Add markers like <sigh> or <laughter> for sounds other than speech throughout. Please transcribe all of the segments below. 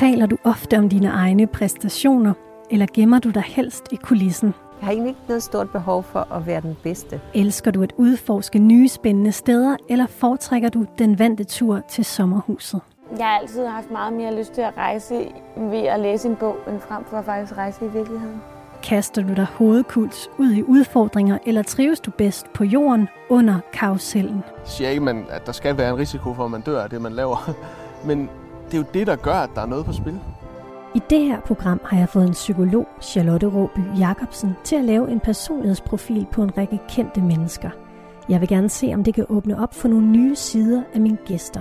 Taler du ofte om dine egne præstationer, eller gemmer du dig helst i kulissen? Jeg har egentlig ikke noget stort behov for at være den bedste. Elsker du at udforske nye spændende steder, eller foretrækker du den vante tur til sommerhuset? Jeg har altid haft meget mere lyst til at rejse ved at læse en bog, end frem for at faktisk rejse i virkeligheden. Kaster du dig hovedkuls ud i udfordringer, eller trives du bedst på jorden under karusellen? Jeg siger ikke, man, at der skal være en risiko for, at man dør af det, man laver. <laughs> Men det er jo det, der gør, at der er noget på spil. I det her program har jeg fået en psykolog, Charlotte Råby Jacobsen, til at lave en personlighedsprofil på en række kendte mennesker. Jeg vil gerne se, om det kan åbne op for nogle nye sider af mine gæster.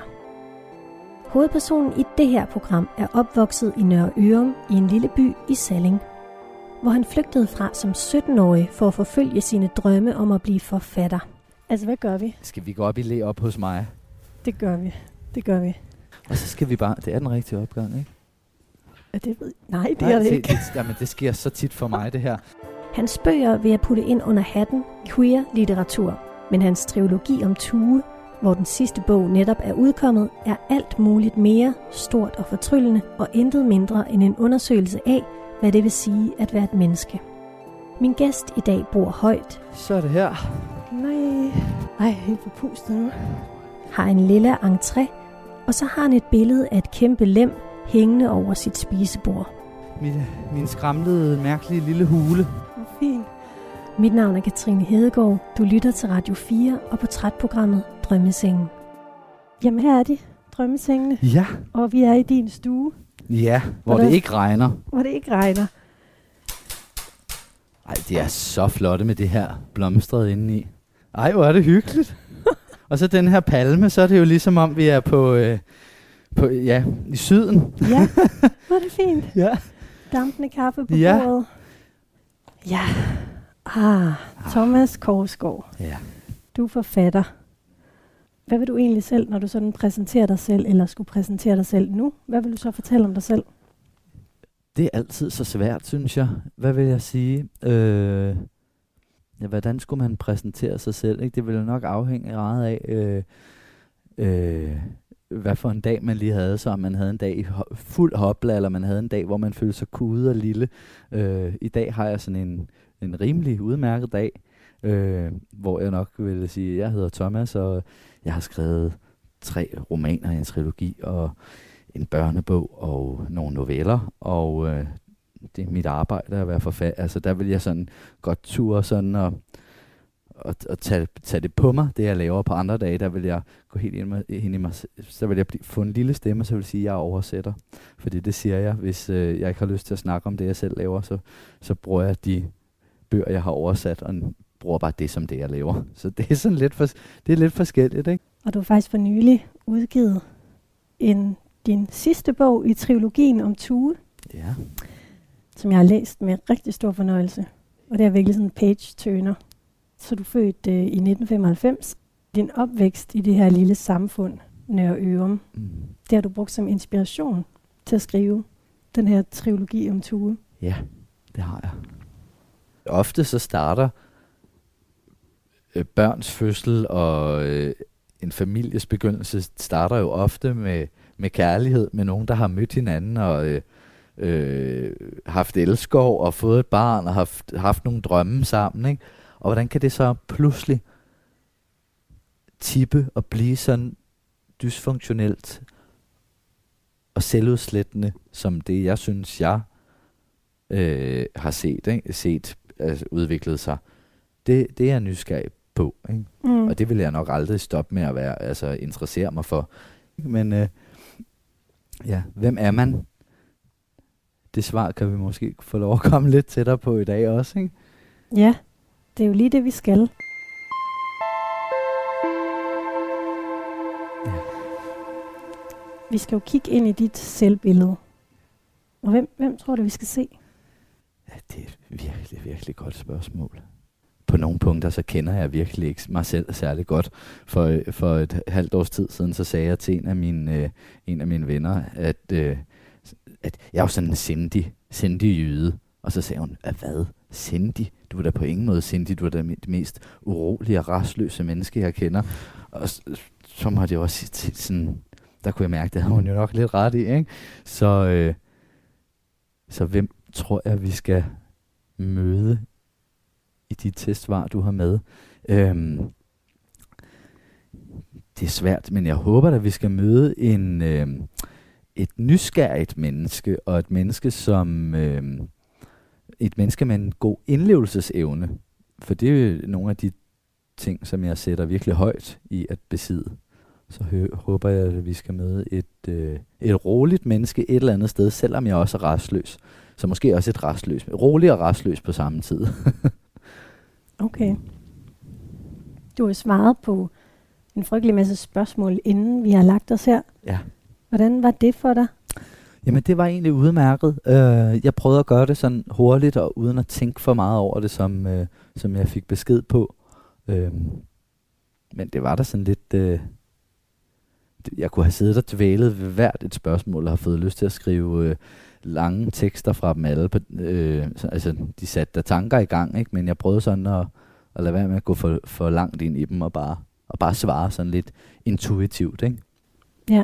Hovedpersonen i det her program er opvokset i Nørre Ørum i en lille by i Salling, hvor han flygtede fra som 17-årig for at forfølge sine drømme om at blive forfatter. Altså, hvad gør vi? Skal vi gå op i læ op hos mig? Det gør vi. Det gør vi. Og så skal vi bare... Det er den rigtige opgang, ikke? Ja, det ved Nej, det Nej, er det ikke. Det, det, jamen, det sker så tit for mig, det her. Hans bøger vil jeg putte ind under hatten queer litteratur. Men hans trilogi om Tue, hvor den sidste bog netop er udkommet, er alt muligt mere stort og fortryllende og intet mindre end en undersøgelse af, hvad det vil sige at være et menneske. Min gæst i dag bor højt. Så er det her. Nej, ej, helt på pustet nu. Har en lille entré, og så har han et billede af et kæmpe lem hængende over sit spisebord. Min, min skramlede, mærkelige lille hule. Hvor fint. Mit navn er Katrine Hedegaard. Du lytter til Radio 4 og portrætprogrammet Drømmesengen. Jamen her er de, Drømmesengene. Ja. Og vi er i din stue. Ja, hvor, hvor det ikke regner. Hvor det ikke regner. Ej, det er så flotte med det her blomstret indeni. Ej, hvor er det hyggeligt. Og så den her palme, så er det jo ligesom om, vi er på, øh, på ja, i syden. ja, <laughs> hvor er det fint. ja. Dampende kaffe på ja. bordet. Ja. Ah, Thomas Korsgaard. Ja. Du er forfatter. Hvad vil du egentlig selv, når du sådan præsenterer dig selv, eller skulle præsentere dig selv nu? Hvad vil du så fortælle om dig selv? Det er altid så svært, synes jeg. Hvad vil jeg sige? Øh, ja, hvordan skulle man præsentere sig selv? Ikke? Det vil nok afhænge meget af, øh, øh, hvad for en dag man lige havde, så om man havde en dag i ho- fuld hopla, eller man havde en dag, hvor man følte sig kude og lille. Øh, I dag har jeg sådan en, en rimelig udmærket dag, øh, hvor jeg nok ville sige, at jeg hedder Thomas, og jeg har skrevet tre romaner i en trilogi, og en børnebog og nogle noveller, og øh, det er mit arbejde at være forfatter. Altså der vil jeg sådan godt ture sådan og, og, og tage, tage det på mig, det jeg laver på andre dage, der vil jeg gå helt ind, ind i mig, så vil jeg blive, få en lille stemme, så vil jeg sige, at jeg er oversætter. Fordi det siger jeg, hvis øh, jeg ikke har lyst til at snakke om det, jeg selv laver, så, så bruger jeg de bøger, jeg har oversat, og bruger bare det som det, jeg laver. Så det er sådan lidt, for, det er lidt forskelligt, ikke? Og du har faktisk for nylig udgivet en, din sidste bog i trilogien om Tue. Ja. Som jeg har læst med rigtig stor fornøjelse. Og det er virkelig sådan en page-turner. Så du er født øh, i 1995. Din opvækst i det her lille samfund, Nørre Ørum, Mm. det har du brugt som inspiration til at skrive den her trilogi om Tue. Ja, det har jeg. Ofte så starter øh, børns fødsel og øh, en families begyndelse starter jo ofte med, med kærlighed, med nogen, der har mødt hinanden og øh, øh, haft elskov og fået et barn og haft, haft nogle drømme sammen. Ikke? Og hvordan kan det så pludselig tippe og blive sådan dysfunktionelt og selvudslættende, som det, jeg synes, jeg øh, har set, ikke? set altså, udviklet sig. Det, det er jeg nysgerrig på. Ikke? Mm. Og det vil jeg nok aldrig stoppe med at være, altså interessere mig for. Men øh, ja, hvem er man? Det svar kan vi måske få lov at komme lidt tættere på i dag også, ikke? Ja, det er jo lige det, vi skal. Ja. Vi skal jo kigge ind i dit selvbillede. Og hvem, hvem tror du, vi skal se? Ja, det er et virkelig, virkelig godt spørgsmål. På nogle punkter, så kender jeg virkelig ikke mig selv særlig godt. For, for et halvt års tid siden, så sagde jeg til en af mine, øh, en af mine venner, at, øh, at jeg er jo sådan en sindig, sindig jyde. Og så sagde hun, at hvad? Sindig? Du er da på ingen måde sindig. Du er da det mest urolige og rastløse menneske, jeg kender. Og så måtte jeg også sådan, der kunne jeg mærke, det havde hun jo nok lidt ret i. Ikke? Så, øh, så hvem tror jeg, vi skal møde i de testsvar, du har med? Øhm, det er svært, men jeg håber at vi skal møde en, øh, et nysgerrigt menneske, og et menneske, som øh, et menneske med en god indlevelsesevne. For det er jo nogle af de ting, som jeg sætter virkelig højt i at besidde. Så hø- håber jeg, at vi skal møde et, øh, et roligt menneske et eller andet sted, selvom jeg også er restløs. Så måske også et restløs. Rolig og restløs på samme tid. <laughs> okay. Du har svaret på en frygtelig masse spørgsmål, inden vi har lagt os her. Ja. Hvordan var det for dig? Jamen, det var egentlig udmærket. Uh, jeg prøvede at gøre det sådan hurtigt, og uden at tænke for meget over det, som, uh, som jeg fik besked på. Uh, men det var da sådan lidt... Uh, jeg kunne have siddet og dvælet ved hvert et spørgsmål, og har fået lyst til at skrive uh, lange tekster fra dem alle. På, uh, så, altså, de satte der tanker i gang, ikke? men jeg prøvede sådan at, at lade være med at gå for, for langt ind i dem, og bare, og bare svare sådan lidt intuitivt. Ikke? Ja.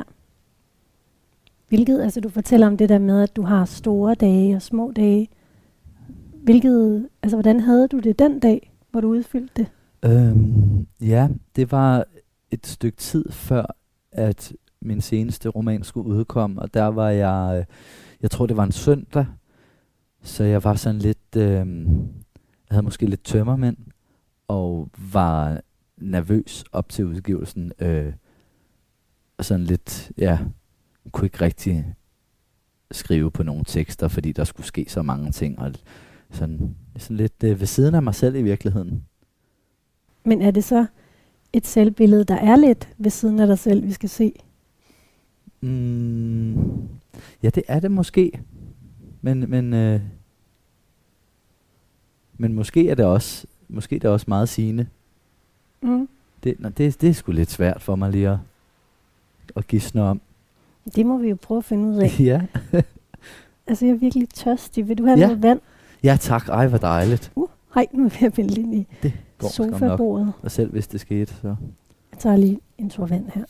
Hvilket, altså du fortæller om det der med, at du har store dage og små dage. Hvilket, altså hvordan havde du det den dag, hvor du udfyldte det? Øhm, ja, det var et stykke tid før, at min seneste roman skulle udkomme, og der var jeg, øh, jeg tror det var en søndag, så jeg var sådan lidt, øh, jeg havde måske lidt tømmermænd, og var nervøs op til udgivelsen, øh, sådan lidt, ja, kunne ikke rigtig skrive på nogle tekster, fordi der skulle ske så mange ting, og sådan, sådan lidt øh, ved siden af mig selv i virkeligheden. Men er det så et selvbillede, der er lidt ved siden af dig selv, vi skal se? Mm, ja, det er det måske. Men, men, øh, men måske er det også, måske er det også meget sigende. Mm. Det, nå, det, det er sgu lidt svært for mig lige at, at gisne om. Det må vi jo prøve at finde ud af. <laughs> ja. <laughs> altså, jeg er virkelig tørstig. Vil du have Ja. noget vand? ja, tak. Ej, hvor dejligt. Uh, hej, nu er jeg vælge ind i Det går sofabordet. Og selv hvis det skete, så... Jeg tager lige en tur vand her.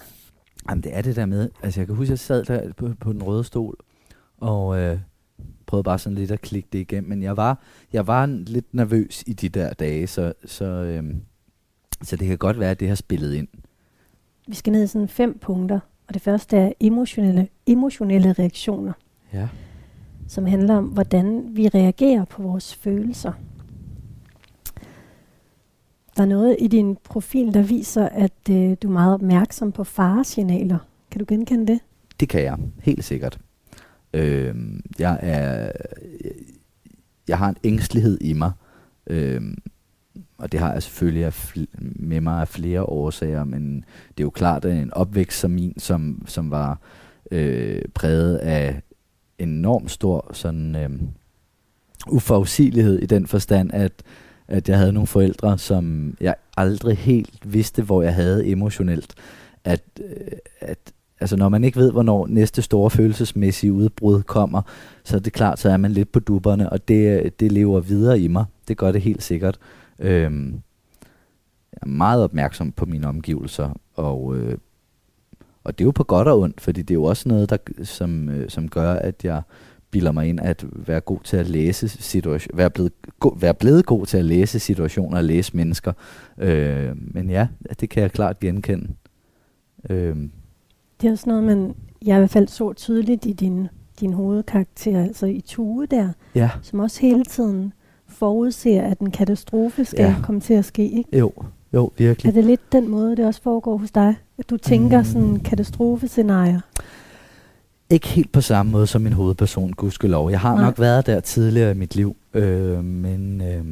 Jamen, det er det der med... Altså, jeg kan huske, jeg sad der på, på den røde stol, og øh, prøvede bare sådan lidt at klikke det igennem. Men jeg var, jeg var lidt nervøs i de der dage, så, så, øh, så det kan godt være, at det har spillet ind. Vi skal ned i sådan fem punkter. Og det første er emotionelle, emotionelle reaktioner, Ja. som handler om, hvordan vi reagerer på vores følelser. Der er noget i din profil, der viser, at øh, du er meget opmærksom på faresignaler. Kan du genkende det? Det kan jeg, helt sikkert. Øh, jeg er... Jeg har en ængstelighed i mig, øh, og det har jeg selvfølgelig med mig af flere årsager, men det er jo klart, at en opvækst som min, som, som var øh, præget af enormt stor sådan øh, uforudsigelighed i den forstand, at, at jeg havde nogle forældre, som jeg aldrig helt vidste, hvor jeg havde emotionelt. At, øh, at altså når man ikke ved, hvornår næste store følelsesmæssige udbrud kommer, så er det klart, så er man lidt på dupperne, og det, øh, det lever videre i mig. Det gør det helt sikkert. Øhm, jeg er meget opmærksom på mine omgivelser, og, øh, og det er jo på godt og ondt, fordi det er jo også noget, der, som, øh, som gør, at jeg bilder mig ind at være god til at læse situation, være blevet, go, være blevet god til at læse situationer og læse mennesker. Øh, men ja, det kan jeg klart genkende. Øh, Det er også noget, man, jeg i hvert fald så tydeligt i din, din hovedkarakter, altså i Tue der, ja, som også hele tiden forudser, at en katastrofe skal Ja. komme til at ske. Ikke? jo, jo, Er virkelig. det lidt den måde, det også foregår hos dig? At du tænker Mm. sådan katastrofescenarier? Ikke helt på samme måde som min hovedperson, gudskelov. Jeg har Nej. nok været der tidligere i mit liv, øh, men øh,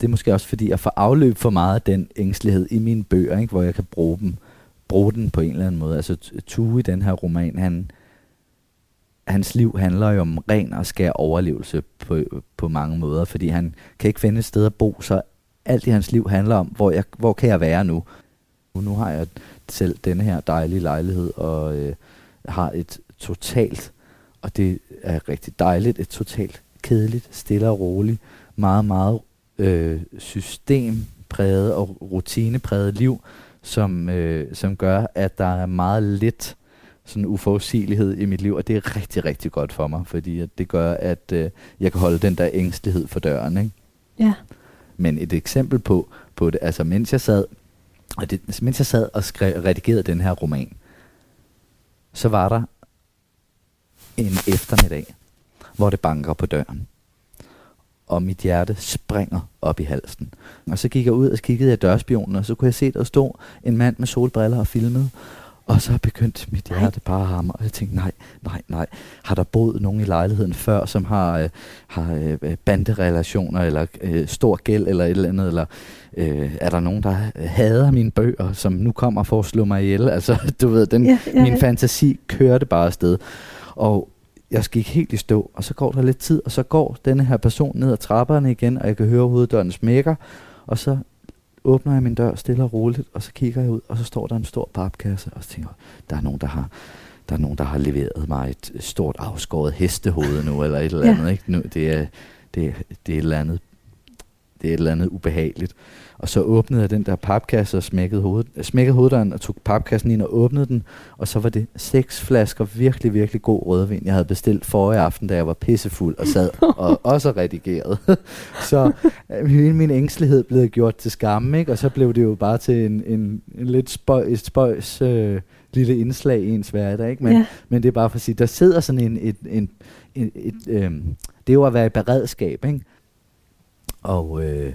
det er måske også fordi, jeg får afløb for meget af den ængstelighed i mine bøger, ikke, hvor jeg kan bruge dem, bruge den på en eller anden måde. Altså Tue i den her roman, han, hans liv handler jo om ren og skær overlevelse på, på mange måder, fordi han kan ikke finde et sted at bo, så alt i hans liv handler om, hvor, jeg, hvor kan jeg være nu? Nu har jeg selv denne her dejlige lejlighed, og øh, har et totalt, og det er rigtig dejligt, et totalt kedeligt, stille og roligt, meget, meget øh, systempræget og rutinepræget liv, som, øh, som gør, at der er meget lidt sådan uforudsigelighed i mit liv, og det er rigtig, rigtig godt for mig, fordi det gør, at øh, jeg kan holde den der ængstelighed for døren. Ikke? Ja. Men et eksempel på, på det, altså mens jeg sad, og det, mens jeg sad og skrev, redigerede den her roman, så var der en eftermiddag, hvor det banker på døren. Og mit hjerte springer op i halsen. Og så gik jeg ud og kiggede af dørspionen, og så kunne jeg se, der stod en mand med solbriller og filmede. Og så begyndte mit hjerte bare at hamre, og jeg tænkte, nej, nej, nej. Har der boet nogen i lejligheden før, som har, øh, har øh, banderelationer, eller øh, stor gæld, eller et eller andet, eller øh, er der nogen, der hader mine bøger, som nu kommer for at slå mig ihjel? <laughs> Altså, du ved, den, Ja, ja, min fantasi kørte bare afsted. Og jeg gik helt i stå, og så går der lidt tid, og så går denne her person ned ad trapperne igen, og jeg kan høre hoveddøren smækker, og så åbner jeg min dør stille og roligt, og så kigger jeg ud, og så står der en stor papkasse, og så tænker jeg, der er nogen, der har der er nogen, der har leveret mig et stort afskåret hestehoved nu, eller et eller Ja. andet. Ikke? Nu, det, er, det, det er et eller andet det er et eller andet ubehageligt. Og så åbnede jeg den der papkasse og smækkede, hoved, smækkede hoveddøren og tog papkassen ind og åbnede den. Og så var det seks flasker virkelig, virkelig god rødvin, jeg havde bestilt forrige aften, da jeg var pissefuld og sad <laughs> og også redigerede. <laughs> så øh, min, ængstelighed blev gjort til skamme, ikke? og så blev det jo bare til en, en, en lidt spøj, et spøjs øh, lille indslag i ens hverdag. Ikke? Men, ja. men det er bare for at sige, der sidder sådan en, et, en, et, et, øhm, det er jo at være i beredskab, ikke? Og øh,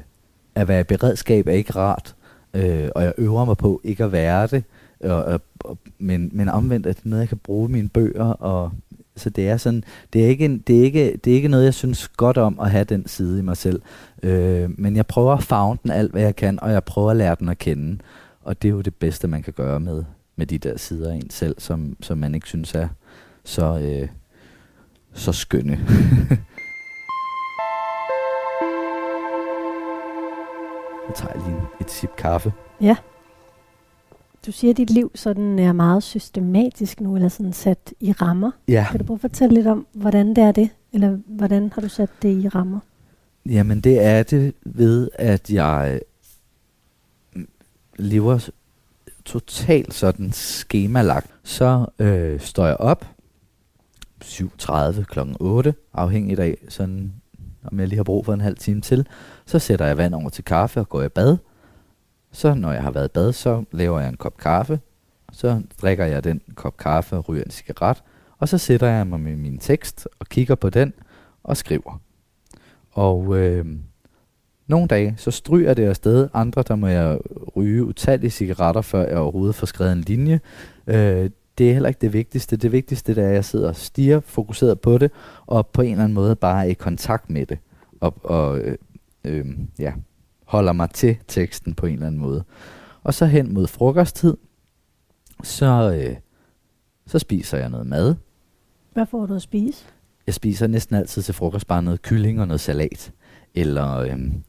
at være i beredskab er ikke rart, øh, og jeg øver mig på ikke at være det, og, og, og, men, men omvendt er det noget, jeg kan bruge mine bøger, og så det er sådan, det er ikke, en, det er ikke, det er ikke noget, jeg synes godt om at have den side i mig selv, øh, men jeg prøver at fagne den alt, hvad jeg kan, og jeg prøver at lære den at kende, og det er jo det bedste, man kan gøre med, med de der sider af en selv, som, som man ikke synes er så, øh, så skønne. <laughs> Jeg tager lige et sip kaffe. Du siger, at dit liv sådan er meget systematisk nu, eller sådan sat i rammer. Ja, Kan du prøve at fortælle lidt om, hvordan det er det? Eller hvordan har du sat det i rammer? jamen det er det ved, at jeg mm, lever totalt sådan skemalagt. Så øh, står jeg op 7.30 kl. 8, afhængigt af sådan, om jeg lige har brug for en halv time til. Så sætter jeg vand over til kaffe og går i bad. Så når jeg har været i bad, så laver jeg en kop kaffe. Så drikker jeg den kop kaffe og ryger en cigaret. Og så sætter jeg mig med min tekst og kigger på den og skriver. Og øh, nogle dage, så stryger det afsted. Andre, der må jeg ryge utallige cigaretter, før jeg overhovedet får skrevet en linje. Øh, det er heller ikke det vigtigste. Det vigtigste det er, at jeg sidder og stiger fokuseret på det, og på en eller anden måde bare er i kontakt med det. Og, og øh, øh, ja, holder mig til teksten på en eller anden måde. Og så hen mod frokosttid, så, øh, så spiser jeg noget mad. Hvad får du at spise? Jeg spiser næsten altid til frokost bare noget kylling og noget salat. Eller, øhm,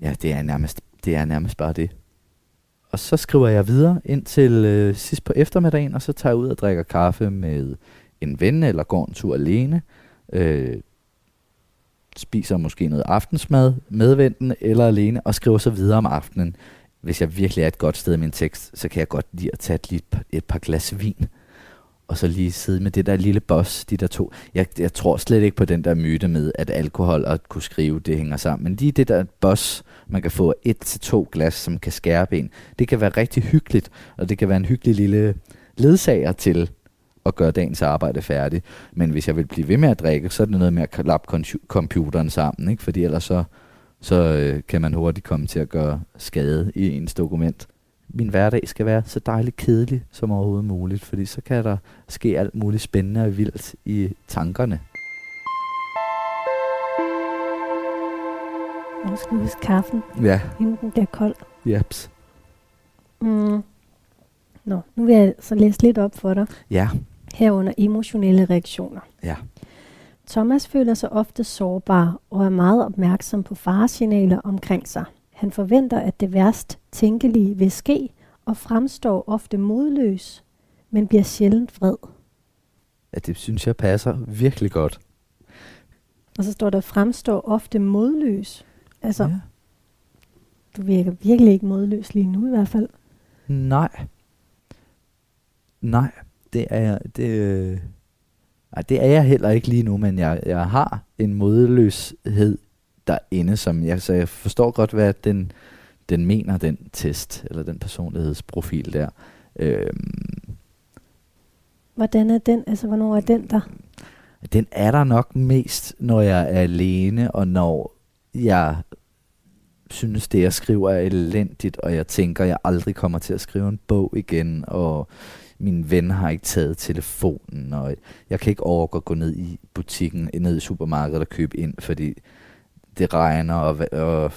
ja, det er, nærmest, det er nærmest bare det. Og så skriver jeg videre ind til øh, sidst på eftermiddagen, og så tager jeg ud og drikker kaffe med en ven, eller går en tur alene. Øh, spiser måske noget aftensmad medventen eller alene, og skriver så videre om aftenen. Hvis jeg virkelig er et godt sted i min tekst, så kan jeg godt lide at tage et, lille, par- et par glas vin og så lige sidde med det der lille boss, de der to. Jeg, jeg tror slet ikke på den der myte med, at alkohol og at kunne skrive, det hænger sammen. Men lige det der boss, man kan få et til to glas, som kan skærpe en, det kan være rigtig hyggeligt, og det kan være en hyggelig lille ledsager til at gøre dagens arbejde færdig. Men hvis jeg vil blive ved med at drikke, så er det noget med at klappe kon- computeren sammen, ikke? fordi ellers så, så øh, kan man hurtigt komme til at gøre skade i ens dokument min hverdag skal være så dejligt kedelig som overhovedet muligt, fordi så kan der ske alt muligt spændende og vildt i tankerne. Og du skal huske kaffen, Ja, inden den bliver kold. japs. Mm. Nå, nu vil jeg så læse lidt op for dig. Ja, Herunder emotionelle reaktioner. ja. Thomas føler sig ofte sårbar og er meget opmærksom på faresignaler omkring sig. Han forventer, at det værst tænkelige vil ske, og fremstår ofte modløs, men bliver sjældent vred. ja. det synes jeg passer virkelig godt. Og så står der, fremstår ofte modløs. Altså, ja. Du virker virkelig ikke modløs lige nu i hvert fald. Nej. Nej, det er jeg, det, øh, ej, det er jeg heller ikke lige nu, men jeg, jeg har en modløshed derinde, som jeg, så jeg forstår godt, hvad den, den mener, den test, eller den personlighedsprofil der. Øhm, Hvordan er den? Altså, hvornår er den der? den er der nok mest, når jeg er alene, og når jeg synes, det jeg skriver er elendigt, og jeg tænker, jeg aldrig kommer til at skrive en bog igen, og min ven har ikke taget telefonen, og jeg kan ikke overgå at gå ned i butikken, ned i supermarkedet og købe ind, fordi det regner, og, og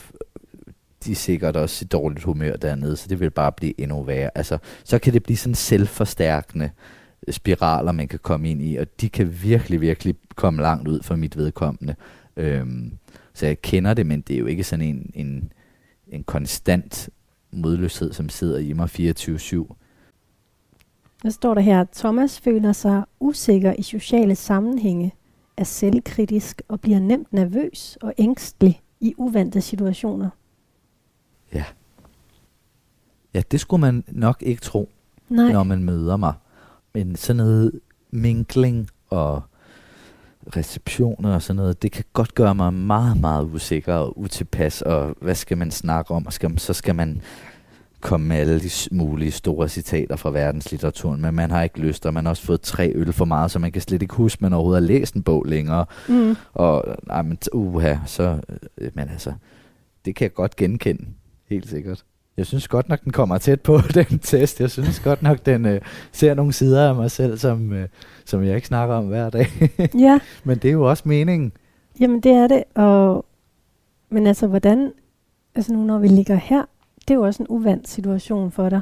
de er sikkert også i dårligt humør dernede, så det vil bare blive endnu værre. Altså, så kan det blive sådan selvforstærkende spiraler, man kan komme ind i, og de kan virkelig, virkelig komme langt ud for mit vedkommende. Øhm, så jeg kender det, men det er jo ikke sådan en, en, en konstant modløshed, som sidder i mig 24-7. Der står der her, at Thomas føler sig usikker i sociale sammenhænge, er selvkritisk og bliver nemt nervøs og ængstelig i uvante situationer. Ja. Ja, det skulle man nok ikke tro, Nej, når man møder mig. Men sådan noget minkling og receptioner og sådan noget, det kan godt gøre mig meget, meget usikker og utilpas, og hvad skal man snakke om, og skal, så skal man komme med alle de mulige store citater fra verdenslitteraturen, men man har ikke lyst, og man har også fået tre øl for meget, så man kan slet ikke huske, at man overhovedet har læst en bog længere, mm. og nej, men uha, så, øh, men altså, det kan jeg godt genkende, helt sikkert. Jeg synes godt nok, den kommer tæt på <laughs> den test. Jeg synes godt nok, den øh, ser nogle sider af mig selv, som, øh, som jeg ikke snakker om hver dag. <laughs> ja, <laughs> men det er jo også meningen. jamen det er det. Og, men altså, hvordan, altså nu når vi ligger her, det er jo også en uvandt situation for dig.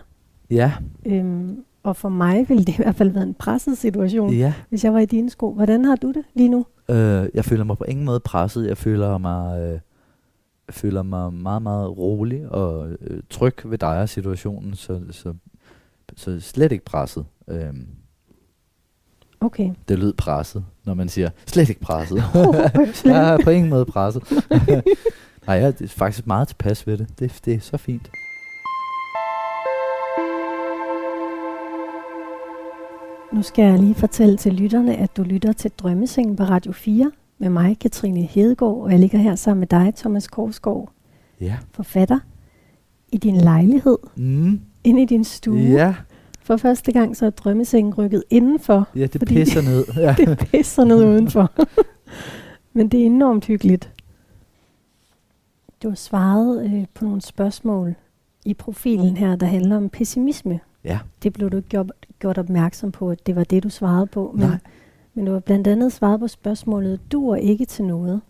Ja, Øhm, og for mig ville det i hvert fald være en presset situation, ja. hvis jeg var i dine sko. Hvordan har du det lige nu? Øh, jeg føler mig på ingen måde presset. Jeg føler mig, øh, føler mig meget, meget rolig og øh, tryg ved dig og situationen, så, så, så slet ikke presset. Øhm, Okay. det lød presset, når man siger slet ikke presset. <laughs> Slet jeg er på ingen måde presset. <laughs> Nej, jeg er faktisk meget tilpas ved det. Det, det er så fint. Nu skal jeg lige fortælle til lytterne, at du lytter til Drømmesengen på Radio 4 med mig, Katrine Hedegaard, og jeg ligger her sammen med dig, Thomas Korsgaard, Ja. forfatter, i din lejlighed, Mm. inde i din stue. Ja, For første gang så er drømmesengen rykket indenfor. ja, det pisser ned. <laughs> Ja. Det pisser ned udenfor. <laughs> Men det er enormt hyggeligt. Du har svaret øh, på nogle spørgsmål i profilen her, der handler om pessimisme. ja. Det blev du ikke gjort, gjort opmærksom på, at det var det, du svarede på. Men, Nej. men du har blandt andet svaret på spørgsmålet, du er ikke til noget.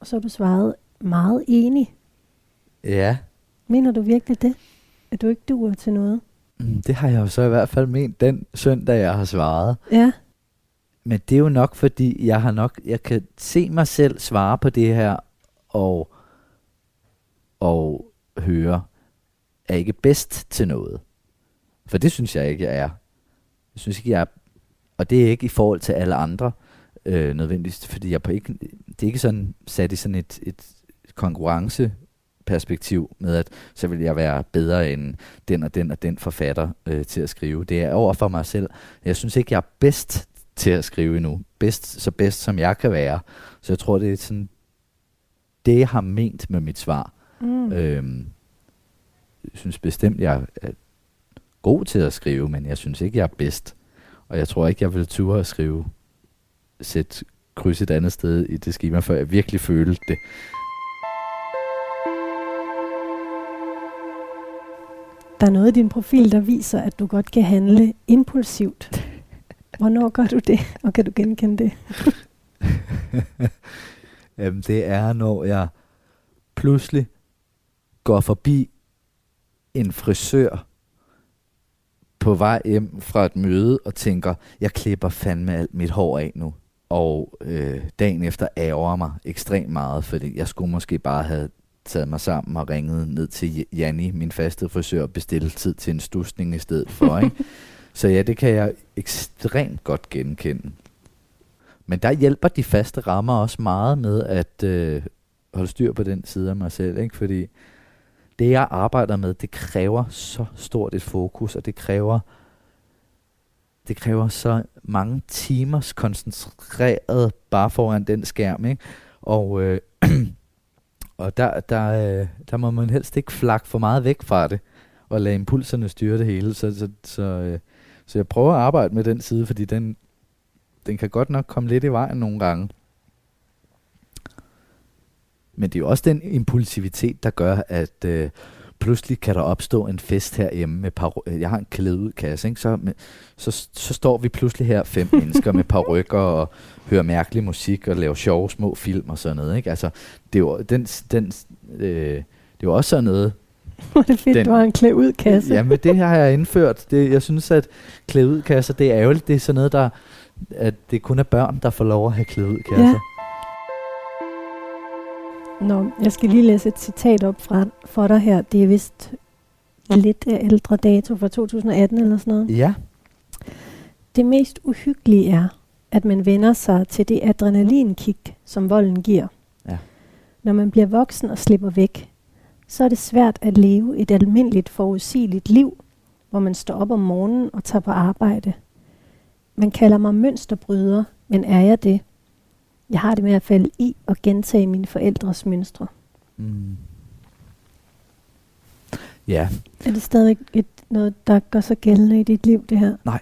Og så har du svaret meget enig. Ja. Mener du virkelig det? At du ikke duer til noget? Mm, Det har jeg jo så i hvert fald ment den søndag, jeg har svaret. Ja. Men det er jo nok, fordi jeg har nok, jeg kan se mig selv svare på det her, og, og høre, er ikke bedst til noget. For det synes jeg ikke, jeg er. Jeg synes ikke, jeg er, og det er ikke i forhold til alle andre, øh, nødvendigvis, fordi jeg på ikke, det er ikke sådan sat i sådan et, et konkurrenceperspektiv med, at så vil jeg være bedre end den og den og den forfatter øh, til at skrive. Det er over for mig selv. Jeg synes ikke, jeg er bedst til at skrive endnu. Bedst, så bedst som jeg kan være. Så jeg tror, det er sådan det, jeg har ment med mit svar. Mm. Øhm, jeg synes bestemt, jeg er god til at skrive, men jeg synes ikke, jeg er bedst. Og jeg tror ikke, jeg vil ture at skrive, sætte kryds et andet sted i det schema, før jeg virkelig følte det. Der er noget i din profil, der viser, at du godt kan handle impulsivt. Hvornår gør du det, og kan du genkende det? <laughs> Jamen, det er, når jeg pludselig går forbi en frisør på vej hjem fra et møde og tænker, jeg klipper fandme alt mit hår af nu. Og øh, dagen efter ærger mig ekstremt meget, fordi jeg skulle måske bare have taget mig sammen og ringet ned til Janni, min faste frisør, og bestilt tid til en stusning i stedet for. Ikke? <laughs> Så ja, det kan jeg ekstremt godt genkende. Men der hjælper de faste rammer også meget med at øh, holde styr på den side af mig selv, ikke? fordi det jeg arbejder med, det kræver så stort et fokus, og det kræver det kræver så mange timers koncentreret bare foran den skærm, ikke? Og, øh, <clears throat> og der, der, øh, der må man helst ikke flakke for meget væk fra det, og lade impulserne styre det hele. Så, så, så, øh, så jeg prøver at arbejde med den side, fordi den, den kan godt nok komme lidt i vejen nogle gange. Men det er jo også den impulsivitet, der gør, at øh, pludselig kan der opstå en fest herhjemme med par, jeg har en klæde ud kasse, ikke? Så, med, så, så står vi pludselig her fem <laughs> mennesker med par rykker og hører mærkelig musik og laver sjove små film og sådan noget. Ikke? Altså, det er jo, den, den, øh, det er jo også sådan noget, <laughs> Hvor det fedt, den, du har en klæde ud kasse. Jamen, det har jeg indført. Det, jeg synes, at klæde ud kasser, det er ærgerligt. Det er sådan noget, der, at det kun er børn, der får lov at have klæde ud kasser. Ja. Nå, jeg skal lige læse et citat op fra, for dig her. Det er vist lidt ældre dato fra 2018 eller sådan noget. Ja. Det mest uhyggelige er, at man vender sig til det adrenalinkick, som volden giver. Ja. Når man bliver voksen og slipper væk, så er det svært at leve et almindeligt forudsigeligt liv, hvor man står op om morgenen og tager på arbejde. Man kalder mig mønsterbryder, men er jeg det? Jeg har det med at falde i og gentage mine forældres mønstre. Mm. Ja. Er det stadig et, noget, der gør sig gældende i dit liv, det her? Nej,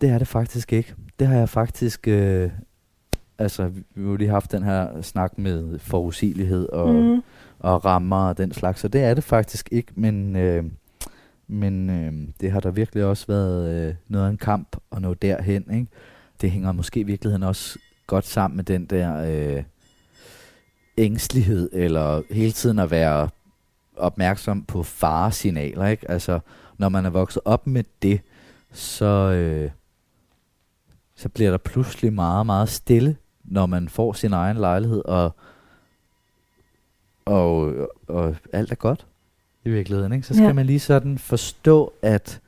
det er det faktisk ikke. Det har jeg faktisk... Øh, altså, vi har lige haft den her snak med forudsigelighed og, mm. og rammer og den slags, så det er det faktisk ikke, men... Øh, men øh, det har der virkelig også været øh, noget af en kamp at nå derhen. Ikke? Det hænger måske i virkeligheden også godt sammen med den der øh, ængstelighed, eller hele tiden at være opmærksom på faresignaler. Ikke? Altså, når man er vokset op med det, så, øh, så bliver der pludselig meget, meget stille, når man får sin egen lejlighed, og, og, og alt er godt i virkeligheden. Ikke? Så skal ja. man lige sådan forstå, at,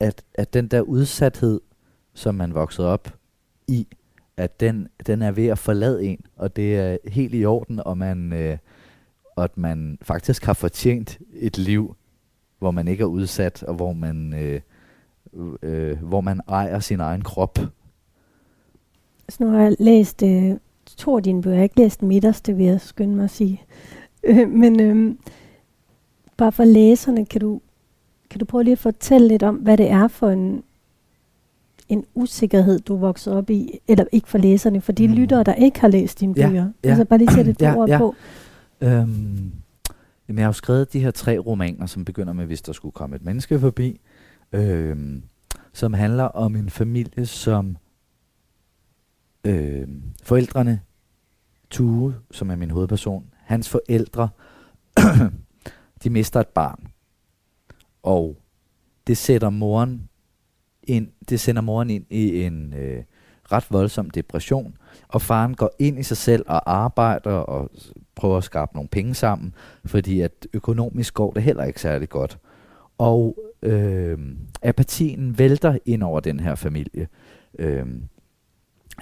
at, at den der udsathed, som man voksede op i, at den, den er ved at forlade en, og det er helt i orden, og man, øh, og at man faktisk har fortjent et liv, hvor man ikke er udsat, og hvor man, øh, øh, hvor man ejer sin egen krop. Så nu har jeg læst øh, to af dine bøger. Jeg har ikke læst den midterste, vil jeg skynde mig at sige. <laughs> Øh, men øh, bare for læserne, kan du, kan du prøve lige at fortælle lidt om, hvad det er for en, en usikkerhed, du voksede op i, eller ikke for læserne, for de mm. lyttere, der ikke har læst dine ja, bøger. Ja. Altså bare lige sætte et ja, ord ja. på. Øhm, jamen, jeg har jo skrevet de her tre romaner, som begynder med, hvis der skulle komme et menneske forbi, øhm, som handler om en familie, som øhm, forældrene, Tue, som er min hovedperson, hans forældre, <clears throat> de mister et barn. Og det sætter moren ind, det sender moren ind i en øh, ret voldsom depression, og faren går ind i sig selv og arbejder og prøver at skabe nogle penge sammen, fordi at økonomisk går det heller ikke særlig godt. Og øh, apatien vælter ind over den her familie. Øh,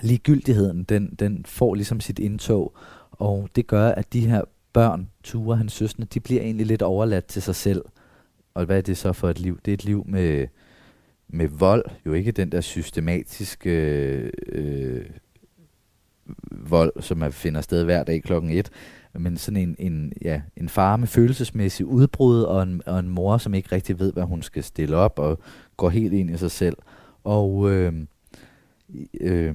ligegyldigheden, den, den får ligesom sit indtog, og det gør, at de her børn, Ture, hans søstre, de bliver egentlig lidt overladt til sig selv. Og hvad er det så for et liv? Det er et liv med, med vold, jo ikke den der systematiske øh, vold, som man finder sted hver dag klokken et, men sådan en, en, ja, en far med følelsesmæssig udbrud, og en, og en mor, som ikke rigtig ved, hvad hun skal stille op, og går helt ind i sig selv. Og øh, øh,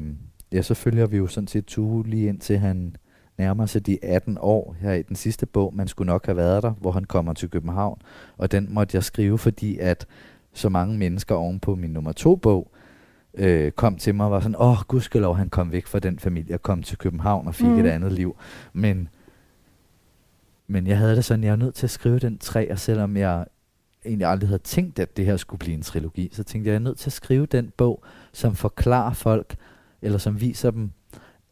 ja, så følger vi jo sådan set Tue lige ind til han nærmer sig de 18 år her i den sidste bog, man skulle nok have været der, hvor han kommer til København. Og den måtte jeg skrive, fordi at så mange mennesker oven på min nummer to bog øh, kom til mig og var sådan, åh, oh, gudskelov, han kom væk fra den familie og kom til København og fik mm. et andet liv. Men, men jeg havde det sådan, jeg er nødt til at skrive den tre, og selvom jeg egentlig aldrig havde tænkt, at det her skulle blive en trilogi, så tænkte jeg, jeg er nødt til at skrive den bog, som forklarer folk, eller som viser dem,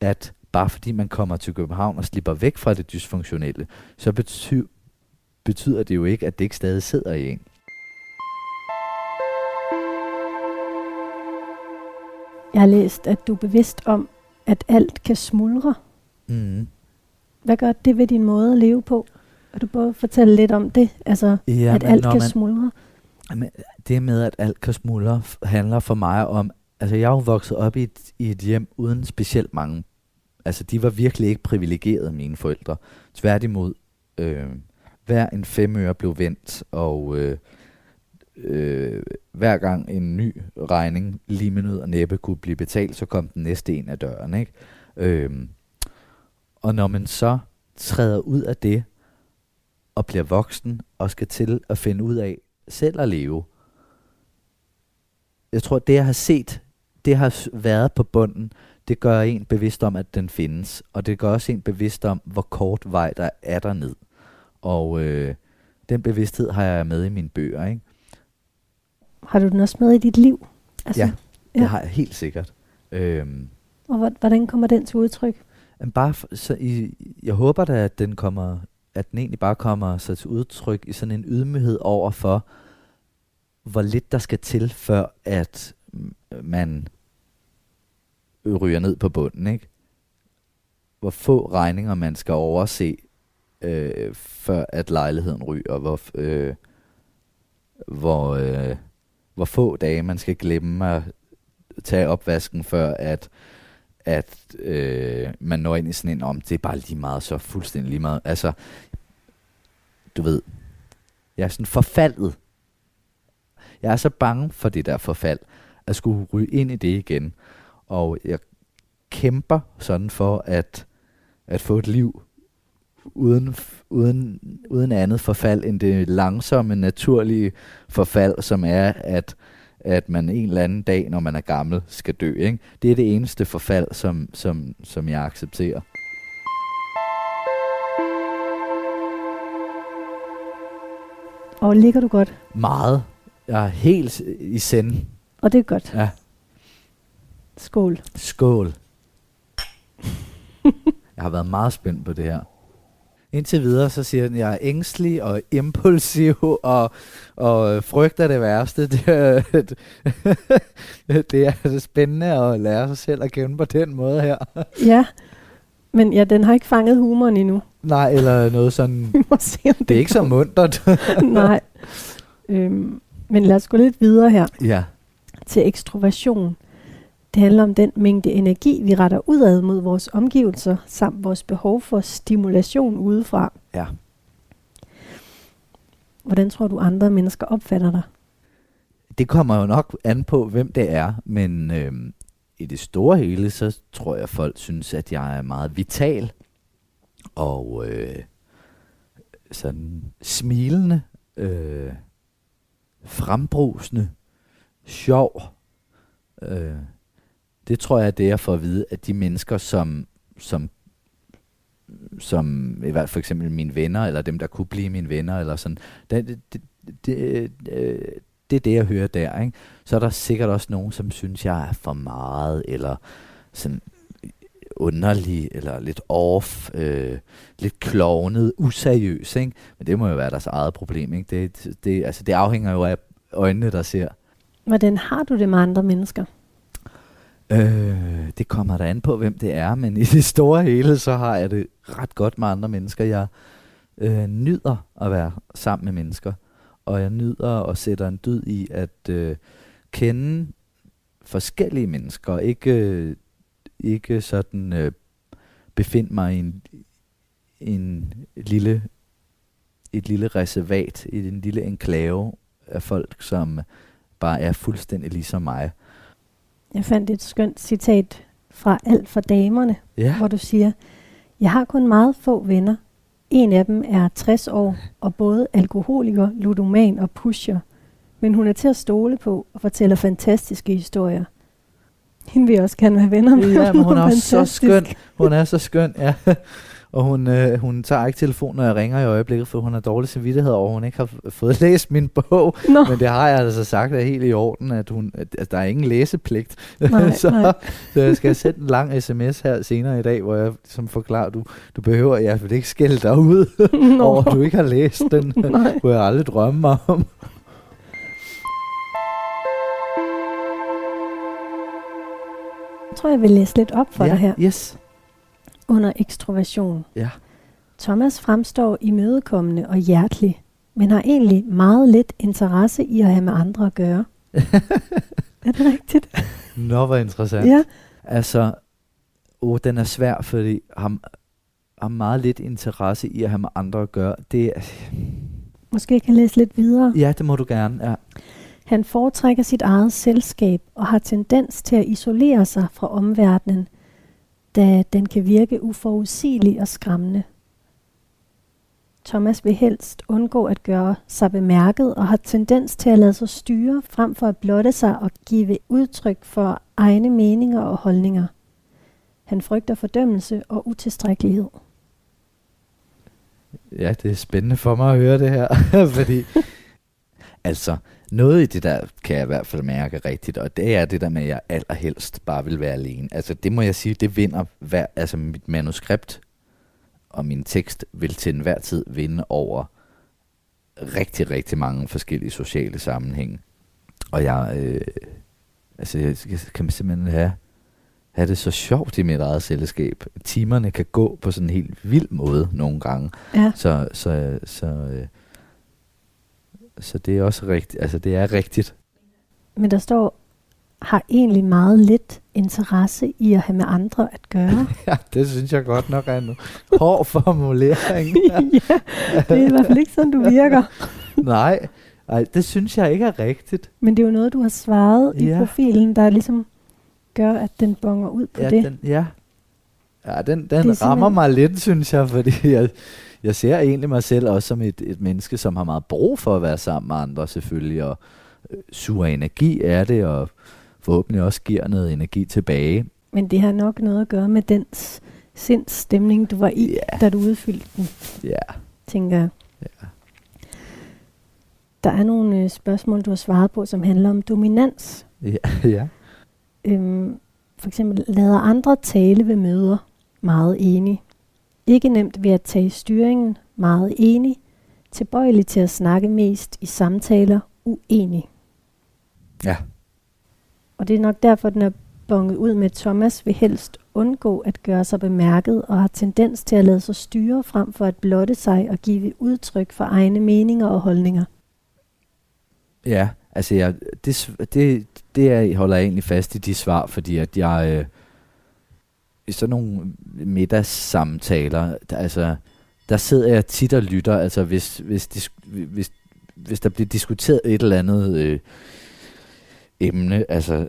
at bare fordi man kommer til København og slipper væk fra det dysfunktionelle, så betyder, betyder det jo ikke, at det ikke stadig sidder i en. Jeg har læst, at du er bevidst om, at alt kan smuldre. Mm. Hvad gør det ved din måde at leve på? Vil du både fortælle lidt om det? Altså, ja, at alt kan man, smuldre? Men det med, at alt kan smuldre, handler for mig om, altså jeg er jo vokset op i et, i et hjem uden specielt mange. Altså de var virkelig ikke privilegerede, mine forældre. Tværtimod, øh, hver en femøre blev vendt, og øh, øh, hver gang en ny regning lige med nød og næppe kunne blive betalt, så kom den næste en af døren. Ikke? Øh, og når man så træder ud af det, og bliver voksen, og skal til at finde ud af selv at leve, jeg tror, det jeg har set, det har været på bunden, det gør en bevidst om, at den findes. Og det gør også en bevidst om, hvor kort vej der er derned. Og øh, den bevidsthed har jeg med i mine bøger. Ikke? Har du den også med i dit liv? Altså, ja, det ja. har jeg helt sikkert. Øhm, og hvordan kommer den til udtryk? Bare for, så i, jeg håber da, at den kommer, at den egentlig bare kommer så til udtryk i sådan en ydmyghed over for, hvor lidt der skal til, før at man ryger ned på bunden, ikke? Hvor få regninger man skal overse, øh, før at lejligheden ryger, hvor, øh, hvor, øh, hvor få dage man skal glemme at tage opvasken, før at, at øh, man når ind i sådan en om, det er bare lige meget, så fuldstændig lige meget. Altså, du ved, jeg er sådan forfaldet. Jeg er så bange for det der forfald, at skulle ryge ind i det igen. Og jeg kæmper sådan for at, at få et liv uden, uden, uden andet forfald end det langsomme, naturlige forfald, som er, at, at man en eller anden dag, når man er gammel, skal dø. Ikke? Det er det eneste forfald, som, som, som jeg accepterer. Og ligger du godt? Meget. Jeg er helt i send. Og det er godt. Ja. Skål. Skål. jeg har været meget spændt på det her. Indtil videre, så siger den, at jeg er ængstelig og impulsiv og, og frygter det værste. <laughs> Det er, det er spændende at lære sig selv at kende på den måde her. <laughs> Ja, men ja, den har ikke fanget humoren endnu. Nej, eller noget sådan... <laughs> Vi må se, om det, det er ikke så muntert. Nej. Øhm, men lad os gå lidt videre her. Ja. Til ekstroversion. Det handler om den mængde energi, vi retter udad mod vores omgivelser, samt vores behov for stimulation udefra. Ja. Hvordan tror du, andre mennesker opfatter dig? Det kommer jo nok an på, hvem det er, men øh, i det store hele, så tror jeg, folk synes, at jeg er meget vital og øh, sådan smilende, øh, frembrusende, sjov. Øh, det tror jeg er det, er for at vide, at de mennesker, som, som, som i hvert fald for eksempel mine venner, eller dem, der kunne blive mine venner, eller sådan, det, det, det, det, øh, det er det, jeg hører der. Ikke? Så er der sikkert også nogen, som synes, jeg er for meget, eller sådan underlig, eller lidt off, øh, lidt klovnet, useriøs. Ikke? Men det må jo være deres eget problem. Ikke? Det, det, altså, det afhænger jo af øjnene, der ser. Hvordan har du det med andre mennesker? Øh, det kommer der an på, hvem det er, men i det store hele, så har jeg det ret godt med andre mennesker. Jeg øh, nyder at være sammen med mennesker, og jeg nyder og sætter en dyd i at øh, kende forskellige mennesker, ikke, øh, ikke sådan øh, befinde mig i en, en lille, et lille reservat, i en lille enklave af folk, som bare er fuldstændig ligesom mig. Jeg fandt et skønt citat fra Alt for damerne, ja. hvor du siger, jeg har kun meget få venner. En af dem er 60 år og både alkoholiker, ludoman og pusher. Men hun er til at stole på og fortæller fantastiske historier. Hende vil jeg også gerne være venner med. Ja, men hun er <laughs> også så skøn. Hun er så skøn, ja. Og hun, øh, hun tager ikke telefonen, når jeg ringer i øjeblikket, for hun har dårlig samvittighed over, at hun ikke har fået <laughs> læst min bog. Nå. Men det har jeg altså sagt er helt i orden, at, hun, at, at der er ingen læsepligt. <laughs> Nej, så, nej. så jeg skal sætte en lang sms her senere i dag, hvor jeg som forklarer, du, du behøver, jeg vil ikke skælde dig ud <laughs> over, at du ikke har læst den. Nej. kunne jeg aldrig drømme mig om. Jeg tror, jeg vil læse lidt op for ja, dig her. Yes. Under ekstroversion. Ja. Thomas fremstår imødekommende og hjertelig, men har egentlig meget lidt interesse i at have med andre at gøre. <laughs> er det rigtigt? Nå, hvor interessant. Ja. Altså, oh, den er svær, fordi ham har meget lidt interesse i at have med andre at gøre. Det, er- Måske kan læse lidt videre. ja, det må du gerne. Ja. Han foretrækker sit eget selskab og har tendens til at isolere sig fra omverdenen, da øh, den kan virke uforudsigelig og skræmmende. Thomas vil helst undgå at gøre sig bemærket og har tendens til at lade sig styre frem for at blotte sig og give udtryk for egne meninger og holdninger. Han frygter fordømmelse og utilstrækkelighed. ja, det er spændende for mig at høre det her, <laughs> fordi altså, noget i det der kan jeg i hvert fald mærke rigtigt, og det er det der med, at jeg allerhelst bare vil være alene. Altså, det må jeg sige, det vinder hver, altså mit manuskript og min tekst vil til enhver tid vinde over rigtig, rigtig mange forskellige sociale sammenhænge. Og jeg, øh, altså, jeg kan simpelthen have, have det så sjovt i mit eget selskab. Timerne kan gå på sådan en helt vild måde nogle gange. Ja, Så, så, så, øh, så det er også rigtigt. Altså, det er rigtigt. men der står, har egentlig meget lidt interesse i at have med andre at gøre. <laughs> Ja, det synes jeg godt nok er en hård formulering. <laughs> ja, det er i hvert fald ikke sådan, du <laughs> virker. Nej, ej, det synes jeg ikke er rigtigt. Men det er jo noget, du har svaret i Ja. profilen, der ligesom gør, at den bonger ud på Ja, det. den, ja. ja den, den Det er rammer mig lidt, synes jeg, fordi jeg, jeg ser egentlig mig selv også som et, et menneske, som har meget brug for at være sammen med andre selvfølgelig, og øh, suger energi af det, og forhåbentlig også giver noget energi tilbage. Men det har nok noget at gøre med den sindsstemning, du var i, Ja. da du udfyldte den, Ja, tænker jeg. ja. Der er nogle øh, spørgsmål, du har svaret på, som handler om dominans. Ja, <laughs> ja. Øhm, for eksempel, lader andre tale ved møder? Meget enig. Ikke nemt ved at tage styringen? Meget enig. Tilbøjelig til at snakke mest i samtaler? Uenig. Ja. Og det er nok derfor, den er bonget ud med, at Thomas vil helst undgå at gøre sig bemærket og har tendens til at lade sig styre frem for at blotte sig og give udtryk for egne meninger og holdninger. Ja, altså jeg, det, det, det er, holder jeg egentlig fast i de svar, fordi at jeg øh, i sådan nogle middagssamtaler, der, altså, der sidder jeg tit og lytter, altså hvis, hvis, dis, hvis, hvis der bliver diskuteret et eller andet øh, emne, altså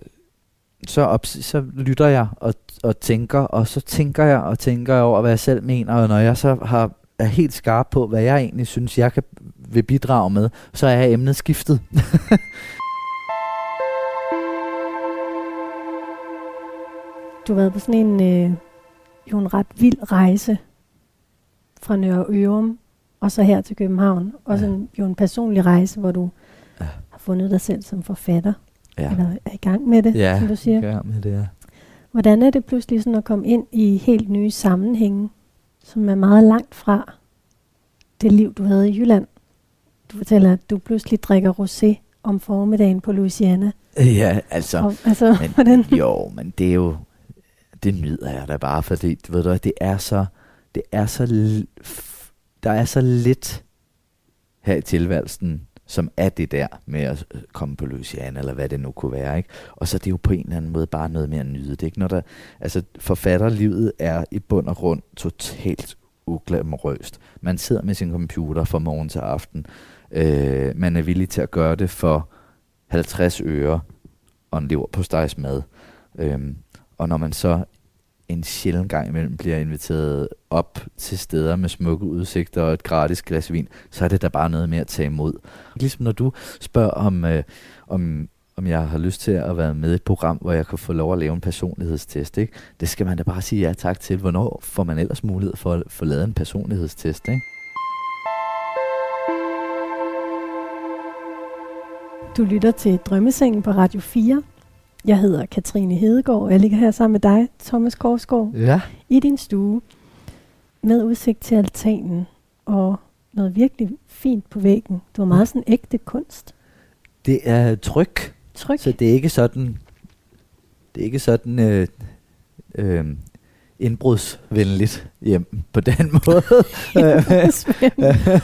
så, op, så lytter jeg og, og tænker, og så tænker jeg og tænker jeg over, hvad jeg selv mener, og når jeg så har, er helt skarp på, hvad jeg egentlig synes, jeg kan, vil bidrage med, så er emnet skiftet. <laughs> Du har været på sådan en, øh, jo en ret vild rejse fra Nørre Ørum og så her til København. Og Ja. sådan, jo en personlig rejse, hvor du Ja. har fundet dig selv som forfatter. Ja, Eller er i gang med det, ja som du siger. gør med det her. Hvordan er det pludselig sådan at komme ind i helt nye sammenhænge, som er meget langt fra det liv, du havde i Jylland? Du fortæller, at du pludselig drikker rosé om formiddagen på Louisiana. Ja, altså, Og, altså, men, <laughs> hvordan? jo, men det er jo, det nyder jeg da bare, fordi, ved du det er så, det er så, der er så lidt her i tilværelsen, som er det der med at øh, komme på Louisiana, eller hvad det nu kunne være, ikke? Og så er det jo på en eller anden måde bare noget med at nyde det, ikke? Når der, altså, forfatterlivet er i bund og grund totalt uglamorøst. Man sidder med sin computer fra morgen til aften. Øh, man er villig til at gøre det for 50 øre og en lever på mad. Øhm, og når man så en sjældent gang imellem bliver inviteret op til steder med smukke udsigter og et gratis glas vin, så er det da bare noget med at tage imod. Ligesom når du spørger om, øh, om, om jeg har lyst til at være med i et program, hvor jeg kan få lov at lave en personlighedstest. Ikke? Det skal man da bare sige ja tak til. Hvornår får man ellers mulighed for at få lavet en personlighedstest? Ikke? Du lytter til Drømmesengen på Radio 4. Jeg hedder Katrine Hedegaard, og jeg ligger her sammen med dig, Thomas Korsgaard, Ja. i din stue med udsigt til altanen og noget virkelig fint på væggen. Du har meget sådan ægte kunst. Det er tryk. Tryk. Så det er ikke sådan, det er ikke sådan øh, øh, indbrudsvenligt hjem på den <laughs> måde.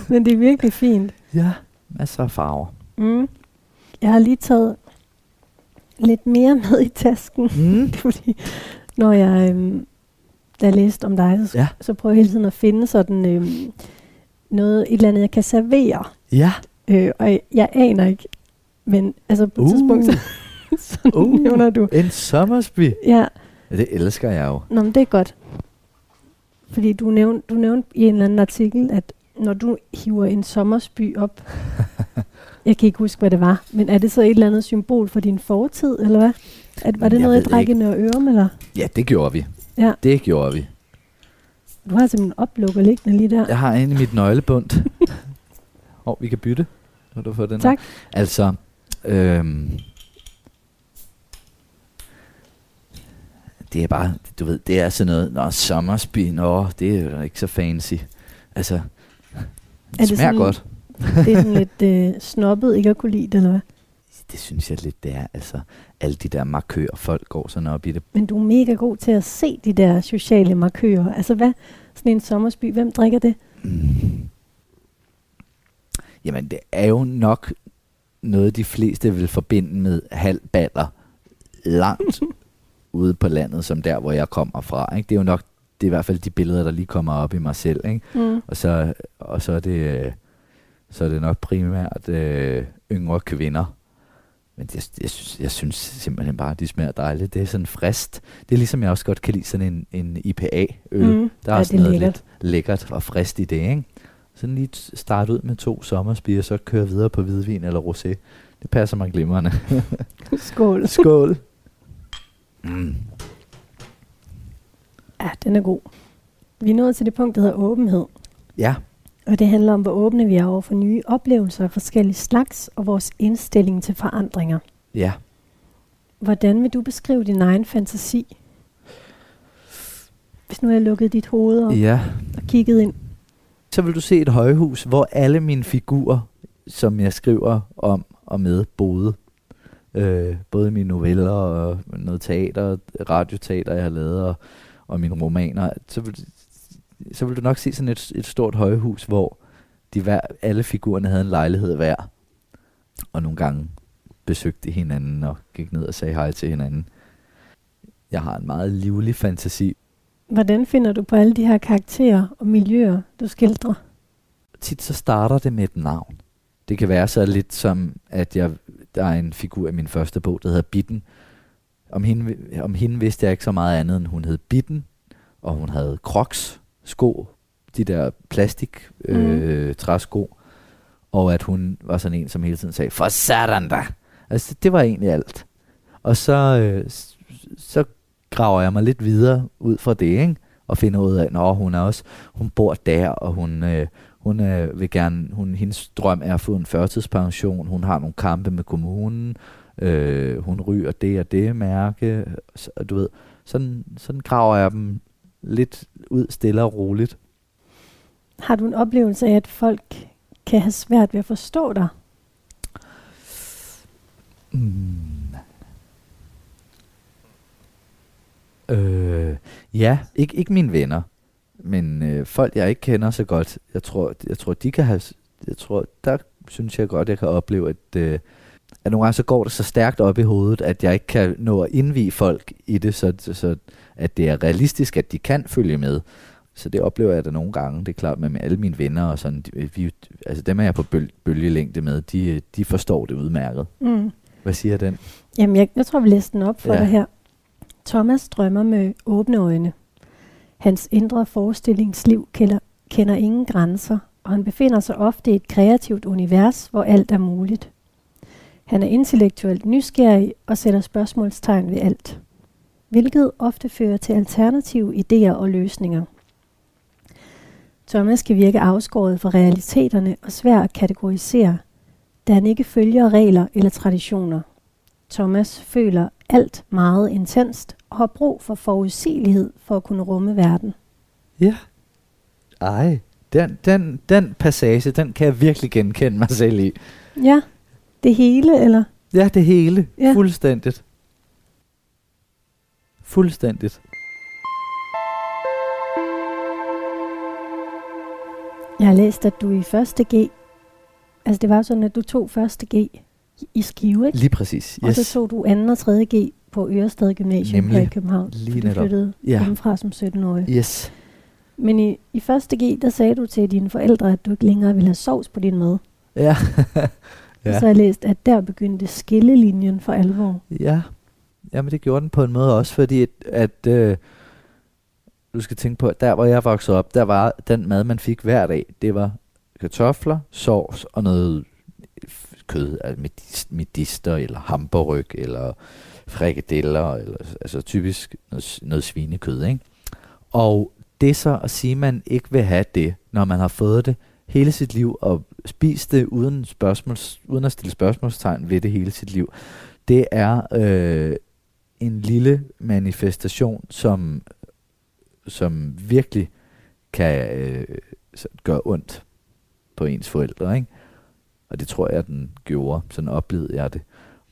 Men det er virkelig fint. ja, masser af farver. Mm. Jeg har lige taget lidt mere med i tasken. Mm. <laughs> Fordi, når jeg, øhm, da jeg læste om dig, så, Ja. så prøver jeg hele tiden at finde sådan øhm, noget, et eller andet, jeg kan servere. Ja. Øh, og jeg, jeg aner ikke, men altså på et Uh. tidspunkt, så, <laughs> så Uh. nævner du. En sommersby. Ja, Ja, det elsker jeg jo. Nå, men det er godt. Fordi du nævnte, du nævnte i en eller anden artikel, at når du hiver en sommersby op, <laughs> jeg kan ikke huske, hvad det var, men er det så et eller andet symbol for din fortid, eller hvad? At, var det Jeg noget, jeg drak i Nørre Ørum, eller? Ja, det gjorde vi. Ja. Det gjorde vi. Du har simpelthen oplukker liggende lige der. Jeg har en i mit nøglebund. <laughs> Og vi kan bytte. Når du får den Tak. Her. Altså, øhm, det er bare, du ved, det er sådan noget, nå, sommersby, nå, det er ikke så fancy. Altså, det, det smager sådan- godt. Det er sådan lidt øh, snobbet ikke at kunne lide det, eller hvad? Det synes jeg lidt, det er. Altså, alle de der markører, folk går sådan op i det. Men du er mega god til at se de der sociale markører. Altså hvad? Sådan en sommersby, hvem drikker det? Mm. Jamen, det er jo nok noget, de fleste vil forbinde med halvballer langt <laughs> ude på landet, som der, hvor jeg kommer fra. Ikke? Det er jo nok, det er i hvert fald de billeder, der lige kommer op i mig selv. Ikke? Mm. Og, så, og så, er det, øh, så er det nok primært øh, yngre kvinder. Men det, jeg, synes, jeg synes simpelthen bare, at de smager dejligt. Det er sådan frist. Det er ligesom, jeg også godt kan lide sådan en, en IPA-øl. Mm. Der er Ja, også det er noget lækkert. lidt lækkert og frist i det, ikke? Sådan lige starte ud med to sommerspiger, så køre videre på hvidvin eller rosé. Det passer mig glimrende. <laughs> Skål. Skål. Mm. Ja, den er god. Vi er nået til det punkt, der hedder åbenhed. Ja, Og det handler om, hvor åbne vi er over for nye oplevelser af forskellige slags, og vores indstilling til forandringer. ja. Hvordan vil du beskrive din egen fantasi? Hvis nu jeg lukket dit hoved op Ja. og kigget ind. Så vil du se et højhus, hvor alle mine figurer, som jeg skriver om og med, boede. Øh, både mine noveller og noget teater, radioteater, jeg har lavet, og, og mine romaner. Så vil, så vil du nok se sådan et, et stort højhus, hvor de hver, alle figurerne havde en lejlighed hver. Og nogle gange besøgte hinanden og gik ned og sagde hej til hinanden. Jeg har en meget livlig fantasi, Hvordan finder du på alle de her karakterer og miljøer, du skildrer? tit så starter det med et navn. Det kan være så lidt som, at jeg, der er en figur i min første bog, der hedder Bitten. Om hende, om hende vidste jeg ikke så meget andet, end hun hed Bitten, og hun havde crocs, sko, de der plastik øh, Mhm. træsko, og at hun var sådan en, som hele tiden sagde, for satan da! Altså, det var egentlig alt. Og så, øh, så graver jeg mig lidt videre ud fra det, ikke? og finder ud af, at hun er også, hun bor der, og hun, øh, hun øh, vil gerne, hun, hendes drøm er at få en førtidspension, hun har nogle kampe med kommunen, øh, hun ryger det og det mærke, så, du ved, sådan, sådan graver jeg dem lidt ud stille og roligt. Har du en oplevelse af, at folk kan have svært ved at forstå dig? Mm. Øh, ja, ikke, ikke mine venner, men øh, folk, jeg ikke kender så godt. Jeg tror, jeg tror, de kan have... Jeg tror, der synes jeg godt, jeg kan opleve, at, øh, at nogle gange så går det så stærkt op i hovedet, at jeg ikke kan nå at indvige folk i det, så, så at det er realistisk, at de kan følge med. Så det oplever jeg da nogle gange. Det er klart med, alle mine venner og sådan. De, vi, altså dem er jeg på bøl, bølgelængde med. De, de forstår det udmærket. Mm. Hvad siger den? Jamen, jeg, jeg tror, vi læser den op for Ja. dig her. Thomas drømmer med åbne øjne. Hans indre forestillingsliv kender, kender ingen grænser, og han befinder sig ofte i et kreativt univers, hvor alt er muligt. Han er intellektuelt nysgerrig og sætter spørgsmålstegn ved alt, hvilket ofte fører til alternative idéer og løsninger. Thomas kan virke afskåret fra realiteterne og svær at kategorisere, da han ikke følger regler eller traditioner. Thomas føler alt meget intenst og har brug for forudsigelighed for at kunne rumme verden. Ja. Ej, den, den, den passage, den kan jeg virkelig genkende mig selv i. Ja, det hele, eller? Ja, det hele. Ja. Fuldstændigt. Fuldstændigt. Jeg har læst, at du i første G, altså det var jo sådan, at du tog første G i Skive, ikke? Lige præcis. Og så tog du 2. og 3. G på Ørested Gymnasium her i Nemlig. København. Lige for du netop. flyttede Ja. hjemmefra som 17-årig. Yes. Men i, i første G, der sagde du til dine forældre, at du ikke længere ville have sovs på din mad. Ja. <laughs> Ja. ja. Så har jeg læst, at der begyndte skillelinjen for alvor. Ja, jamen det gjorde den på en måde også, fordi at, at øh, du skal tænke på, at der hvor jeg voksede op, der var den mad, man fik hver dag, det var kartofler, sovs og noget kød, altså medister eller hamburg eller frikadeller, eller, altså typisk noget, noget svinekød, ikke? Og det så at sige, at man ikke vil have det, når man har fået det hele sit liv og spist det uden, spørgsmål, uden at stille spørgsmålstegn ved det hele sit liv, det er øh, en lille manifestation, som, som virkelig kan øh, gøre ondt på ens forældre. Ikke? Og det tror jeg, den gjorde. Sådan oplevede jeg det.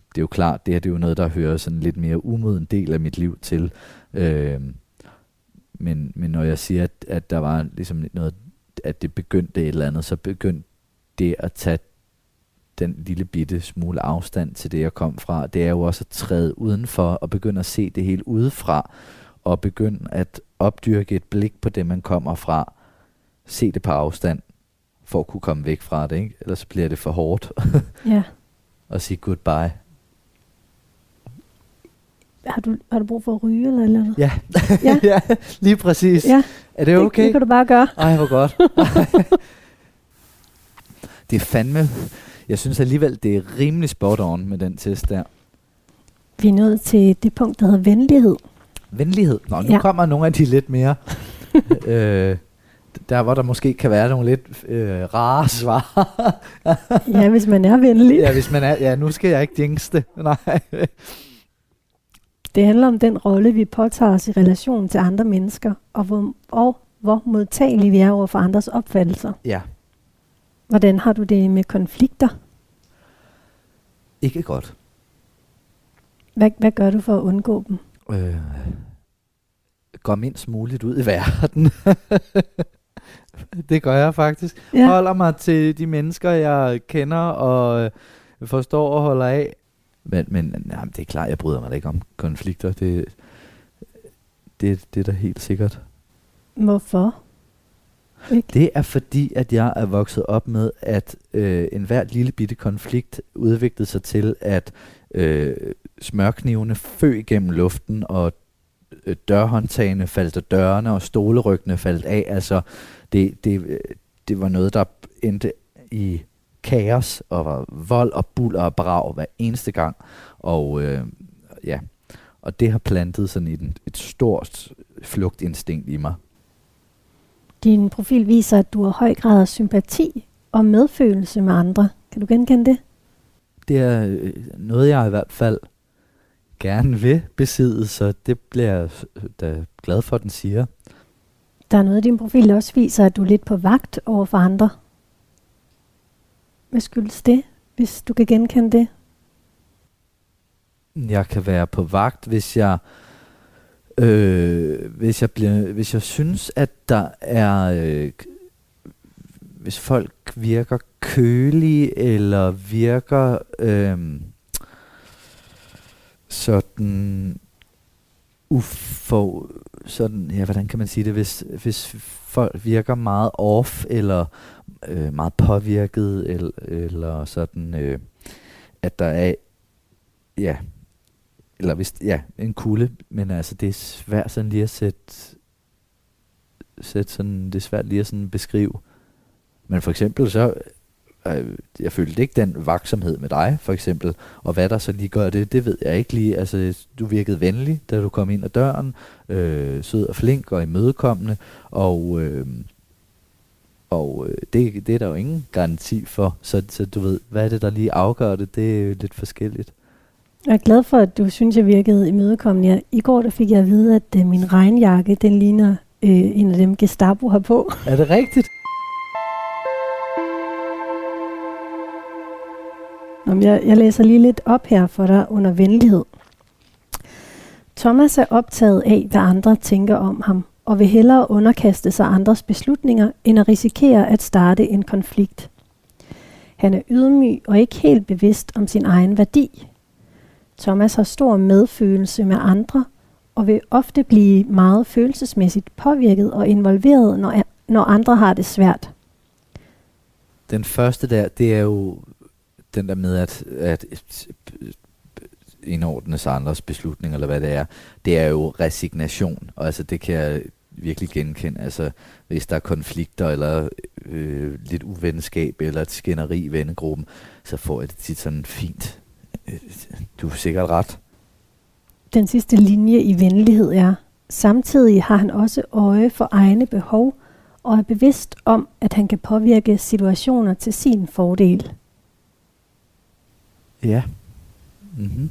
Det er jo klart, det her det er jo noget, der hører sådan lidt mere umoden del af mit liv til. Øh, men, men når jeg siger, at, at der var ligesom noget, at det begyndte et eller andet, så begyndte det at tage den lille bitte smule afstand til det, jeg kom fra, det er jo også at træde udenfor og begynde at se det hele udefra, og begynde at opdyrke et blik på det, man kommer fra. Se det på afstand, for at kunne komme væk fra det, ikke? ellers bliver det for hårdt Ja. <laughs> at sige goodbye. Har du, har du brug for at ryge eller eller? Ja, Ja. <laughs> ja lige præcis. Ja, Er det okay? det, det kan du bare gøre. Ej, hvor godt. <laughs> det er fandme... Jeg synes alligevel, det er rimelig spot on med den test der. Vi er nået til det punkt, der hedder venlighed. Venlighed. Nå, nu Ja. kommer nogle af de lidt mere... <laughs> øh, der, hvor der måske kan være nogle lidt øh, rare <laughs> svar. Ja, hvis man er venlig. ja, hvis man er... Ja, nu skal jeg ikke det. <laughs> Nej. Det handler om den rolle, vi påtager os i relation til andre mennesker, og hvor, og hvor modtagelige vi er over for andres opfattelser. ja, Hvordan har du det med konflikter? ikke godt. Hvad, hvad gør du for at undgå dem? Øh, går mindst muligt ud i verden. <laughs> det gør jeg faktisk. Ja. holder mig til de mennesker, jeg kender og øh, forstår og holder af. Men, men jamen, det er klart, jeg bryder mig da ikke om konflikter. Det, det, det er da helt sikkert. Hvorfor? Ikke? Det er fordi, at jeg er vokset op med, at øh, enhver lille bitte konflikt udviklede sig til, at øh, smørknivene føg gennem luften, og øh, dørhåndtagene faldt af dørene, og stoleryggene faldt af. Altså, det, det, det var noget, der endte i kaos, og var vold og buller og brag hver eneste gang. Og øh, ja, og det har plantet sådan et, et stort flugtinstinkt i mig. Din profil viser, at du har høj grad af sympati og medfølelse med andre. Kan du genkende det? Det er øh, noget, jeg i hvert fald gerne vil besidde, så det bliver jeg øh, da glad for, at den siger. Der er noget i din profil, der også viser, at du er lidt på vagt over for andre. Hvad skyldes det, hvis du kan genkende det? Jeg kan være på vagt, hvis jeg øh, Øh, hvis jeg bliver, hvis jeg synes, at der er øh, hvis folk virker kølige eller virker øh, sådan ufo, sådan, ja, hvordan kan man sige det, hvis, hvis folk virker meget off, eller øh, meget påvirket, eller, eller sådan, øh, at der er, ja, eller hvis, ja, en kulde, men altså, det er svært sådan lige at sætte, sætte sådan, det er svært lige at sådan beskrive. Men for eksempel så, øh, jeg følte ikke den vaksomhed med dig, for eksempel, og hvad der så lige gør det, det ved jeg ikke lige. Altså, du virkede venlig, da du kom ind ad døren, øh, sød og flink og imødekommende, og, øh, og øh, det, det er der jo ingen garanti for, så, så du ved, hvad er det, der lige afgør det, det er jo lidt forskelligt. Jeg er glad for, at du synes, jeg virkede imødekommende. I går der fik jeg at vide, at øh, min regnjakke, den ligner øh, en af dem, Gestapo har på. Er det rigtigt? Nå, men Jeg, jeg læser lige lidt op her for dig under venlighed. Thomas er optaget af, hvad andre tænker om ham, og vil hellere underkaste sig andres beslutninger, end at risikere at starte en konflikt. Han er ydmyg og ikke helt bevidst om sin egen værdi. Thomas har stor medfølelse med andre og vil ofte blive meget følelsesmæssigt påvirket og involveret, når, når andre har det svært. Den første der, det er jo den der med at, at indordne sig andres beslutninger, eller hvad det er, det er jo resignation. Og altså, det kan jeg virkelig genkende. Altså, hvis der er konflikter, eller øh, lidt uvenskab, eller et skænderi i vennegruppen, så får jeg det tit sådan fint. Du er sikkert ret. Den sidste linje i venlighed er, samtidig har han også øje for egne behov, og er bevidst om, at han kan påvirke situationer til sin fordel. Ja. Mm-hmm.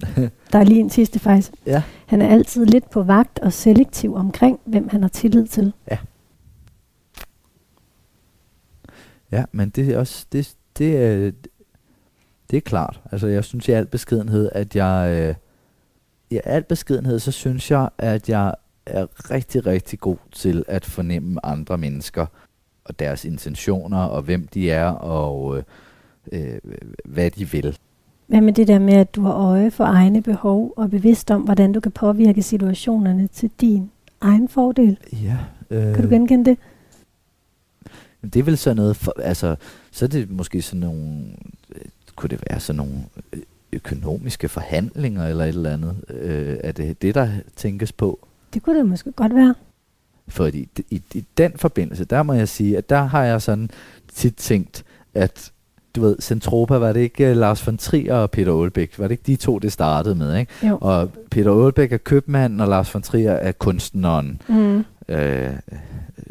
<laughs> Der er lige en sidste faktisk. Ja. Han er altid lidt på vagt og selektiv omkring, hvem han har tillid til. Ja. Ja, men det er også, det, det, er, det er klart. Altså, jeg synes i al beskedenhed, at jeg, øh, i al beskedenhed, så synes jeg, at jeg er rigtig, rigtig god til at fornemme andre mennesker og deres intentioner og hvem de er og øh, øh, hvad de vil. Hvad med det der med, at du har øje for egne behov og er bevidst om, hvordan du kan påvirke situationerne til din egen fordel? Ja. Øh, kan du genkende det? Det er vel sådan noget, for, altså, så er det måske sådan nogle, øh, kunne det være sådan nogle øh, økonomiske forhandlinger eller et eller andet? Øh, er det det, der tænkes på? Det kunne det måske godt være. Fordi i, i den forbindelse, der må jeg sige, at der har jeg sådan tit tænkt, at du ved, Centropa, var det ikke uh, Lars von Trier og Peter Aalbæk? Var det ikke de to, det startede med, ikke? Jo. Og Peter Aalbæk er købmanden, og Lars von Trier er kunstneren. Mm. Øh,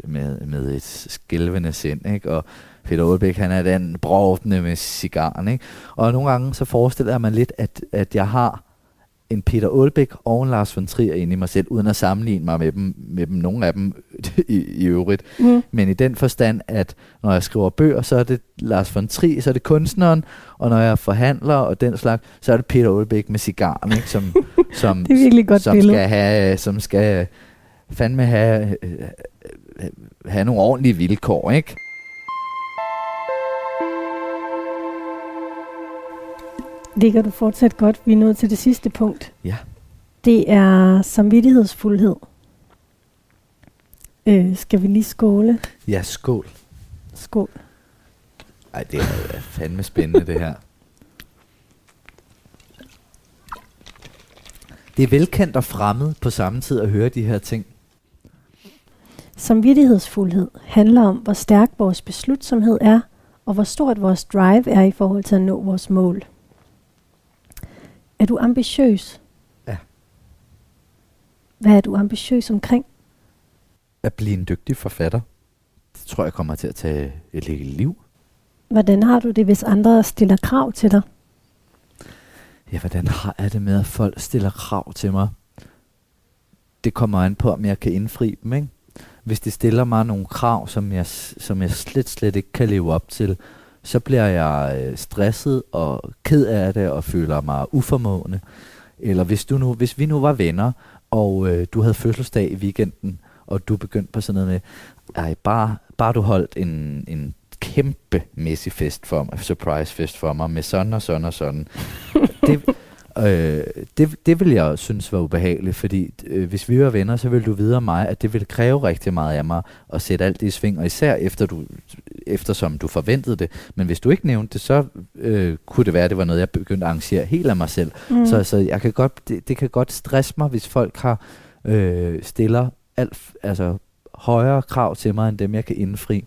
med, med et skælvende sind, ikke? Og Peter Aalbæk, han er den brovdende med cigaren, ikke? Og nogle gange så forestiller jeg mig lidt, at, at jeg har en Peter Aalbæk og en Lars von Trier inde i mig selv, uden at sammenligne mig med dem, med dem nogle af dem <laughs> i, i øvrigt. Mm. Men i den forstand, at når jeg skriver bøger, så er det Lars von Trier, så er det kunstneren, og når jeg forhandler og den slags, så er det Peter Aalbæk med cigaren, ikke? Som, <laughs> som, det er virkelig godt som skal have, som skal fandme have, have nogle ordentlige vilkår, ikke? Ligger du fortsat godt? Vi er nået til det sidste punkt. Ja. Det er samvittighedsfuldhed. Øh, skal vi lige skåle? Ja, skål. Skål. Ej, det er fandme spændende, det her. Det er velkendt og fremmed på samme tid at høre de her ting. Samvittighedsfuldhed handler om, hvor stærk vores beslutsomhed er, og hvor stort vores drive er i forhold til at nå vores mål. Er du ambitiøs? Ja. Hvad er du ambitiøs omkring? At blive en dygtig forfatter. Det tror jeg kommer til at tage et helt liv. Hvordan har du det, hvis andre stiller krav til dig? Ja, hvordan har jeg det med, at folk stiller krav til mig? Det kommer an på, om jeg kan indfri dem, ikke? Hvis de stiller mig nogle krav, som jeg, som jeg slet, slet ikke kan leve op til, så bliver jeg øh, stresset og ked af det og føler mig uformående. Eller hvis, du nu, hvis vi nu var venner, og øh, du havde fødselsdag i weekenden, og du begyndte på sådan noget med, ej, bare, bare du holdt en, en kæmpe mæssig fest for mig, surprise fest for mig, med sådan og sådan og sådan. <laughs> det, øh, det, det vil jeg synes var ubehageligt, fordi øh, hvis vi var venner, så ville du vide om mig, at det ville kræve rigtig meget af mig at sætte alt det i sving, og især efter du, eftersom du forventede det. Men hvis du ikke nævnte det, så øh, kunne det være, at det var noget, jeg begyndte at arrangere helt af mig selv. Mm. Så, så jeg kan godt, det, det kan godt stresse mig, hvis folk har øh, stiller alt, altså højere krav til mig, end dem jeg kan indfri.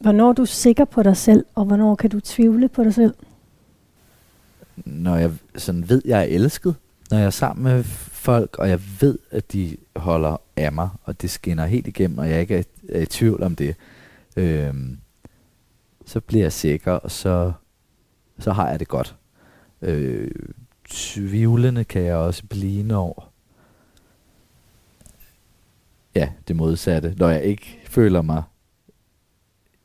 Hvornår er du sikker på dig selv, og hvornår kan du tvivle på dig selv? Når jeg sådan ved, jeg er elsket, når jeg er sammen med folk, og jeg ved, at de holder af mig, og det skinner helt igennem, og jeg ikke er, er i tvivl om det, øhm, så bliver jeg sikker, og så, så har jeg det godt. Øh, tvivlende kan jeg også blive når Ja, det modsatte. Når jeg ikke føler mig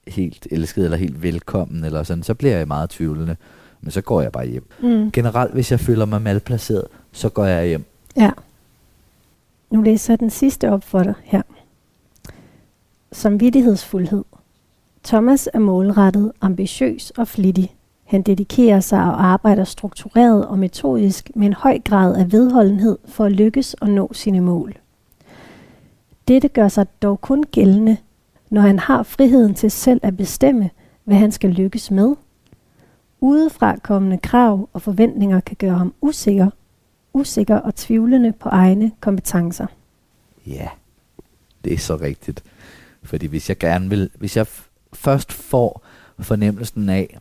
helt elsket eller helt velkommen, eller sådan, så bliver jeg meget tvivlende. Men så går jeg bare hjem. Mm. Generelt, hvis jeg føler mig malplaceret, så går jeg hjem. Ja. Nu læser jeg den sidste op for dig her. Samvittighedsfuldhed. Thomas er målrettet, ambitiøs og flittig. Han dedikerer sig og arbejder struktureret og metodisk med en høj grad af vedholdenhed for at lykkes og nå sine mål. Dette gør sig dog kun gældende, når han har friheden til selv at bestemme, hvad han skal lykkes med. Udefra kommende krav og forventninger kan gøre ham usikker, usikker og tvivlende på egne kompetencer. Ja, det er så rigtigt. Fordi hvis jeg gerne vil, hvis jeg først får fornemmelsen af,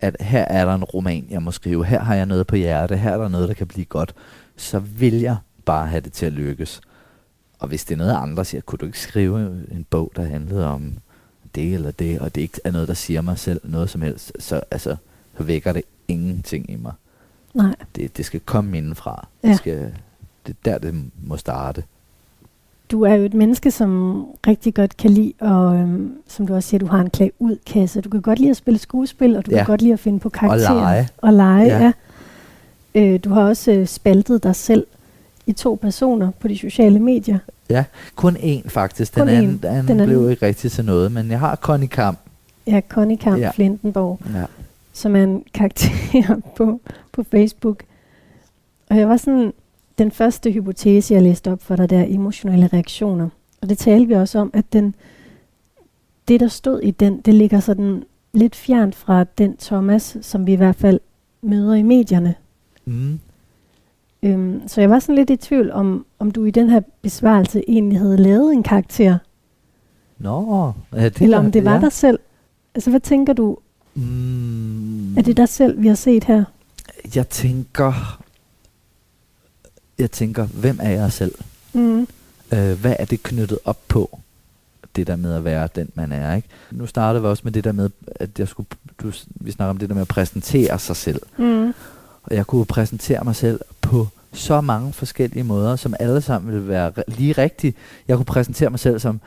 at her er der en roman, jeg må skrive, her har jeg noget på hjerte, her er der noget, der kan blive godt, så vil jeg bare have det til at lykkes. Og hvis det er noget, andre siger, kunne du ikke skrive en bog, der handlede om det eller det, og det ikke er noget, der siger mig selv noget som helst, så, altså, så vækker det ingenting i mig. Nej. Det, det skal komme indenfra. Ja. Det, skal, det er der, det må starte. Du er jo et menneske, som rigtig godt kan lide, og øhm, som du også siger, du har en klag ud kasse. Du kan godt lide at spille skuespil, og du Ja. kan godt lide at finde på karakterer. lege. Og lege, Ja. ja. ja. Øh, du har også øh, spaltet dig selv i to personer på de sociale medier. Ja, kun én faktisk. Den Kun anden, den anden Den anden. blev ikke rigtig til noget, men jeg har Connie Kamp. Ja, Connie Kamp ja. Flintenborg, Ja. som er en karakter <laughs> på, på Facebook. Og jeg var sådan, den første hypotese, jeg læste op for dig, der emotionelle reaktioner. Og det talte vi også om, at den, det, der stod i den, det ligger sådan lidt fjernt fra den Thomas, som vi i hvert fald møder i medierne. Mm. Øhm, så jeg var sådan lidt i tvivl om, om du i den her besvarelse egentlig havde lavet en karakter, Nå, ja, det eller om det var ja. dig selv. Altså, hvad tænker du? Mm, Er det dig selv, vi har set her? Jeg tænker, jeg tænker, hvem er jeg selv? Mm. Øh, hvad er det knyttet op på? Det der med at være den, man er, ikke? Nu startede vi også med det der med, at jeg skulle, du, vi snakker om det der med at præsentere sig selv. Mm. Og jeg kunne præsentere mig selv på så mange forskellige måder, som alle sammen ville være lige rigtige. Jeg kunne præsentere mig selv som,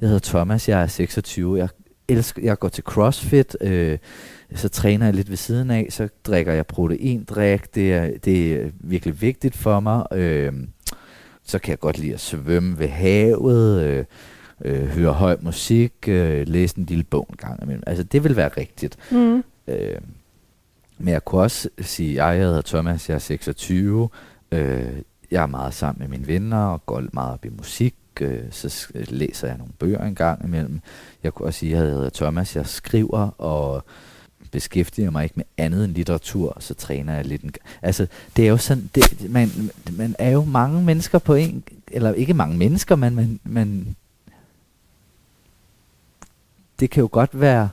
jeg hedder Thomas, jeg er 26, jeg elsker, jeg går til CrossFit, øh, så træner jeg lidt ved siden af, så drikker jeg proteindrik, det er, det er virkelig vigtigt for mig. Øh, så kan jeg godt lide at svømme ved havet, øh, øh, høre høj musik, øh, læse en lille bog en gang imellem. Altså det vil være rigtigt. Mm. Øh, men jeg kunne også sige, at jeg hedder Thomas, jeg er 26, øh, jeg er meget sammen med mine venner og går meget op i musik, øh, så øh, læser jeg nogle bøger en gang imellem. Jeg kunne også sige, at jeg hedder Thomas, jeg skriver og beskæftiger mig ikke med andet end litteratur, så træner jeg lidt. En, altså, det er jo sådan, det, man, man er jo mange mennesker på en, eller ikke mange mennesker, men man, man det kan jo godt være,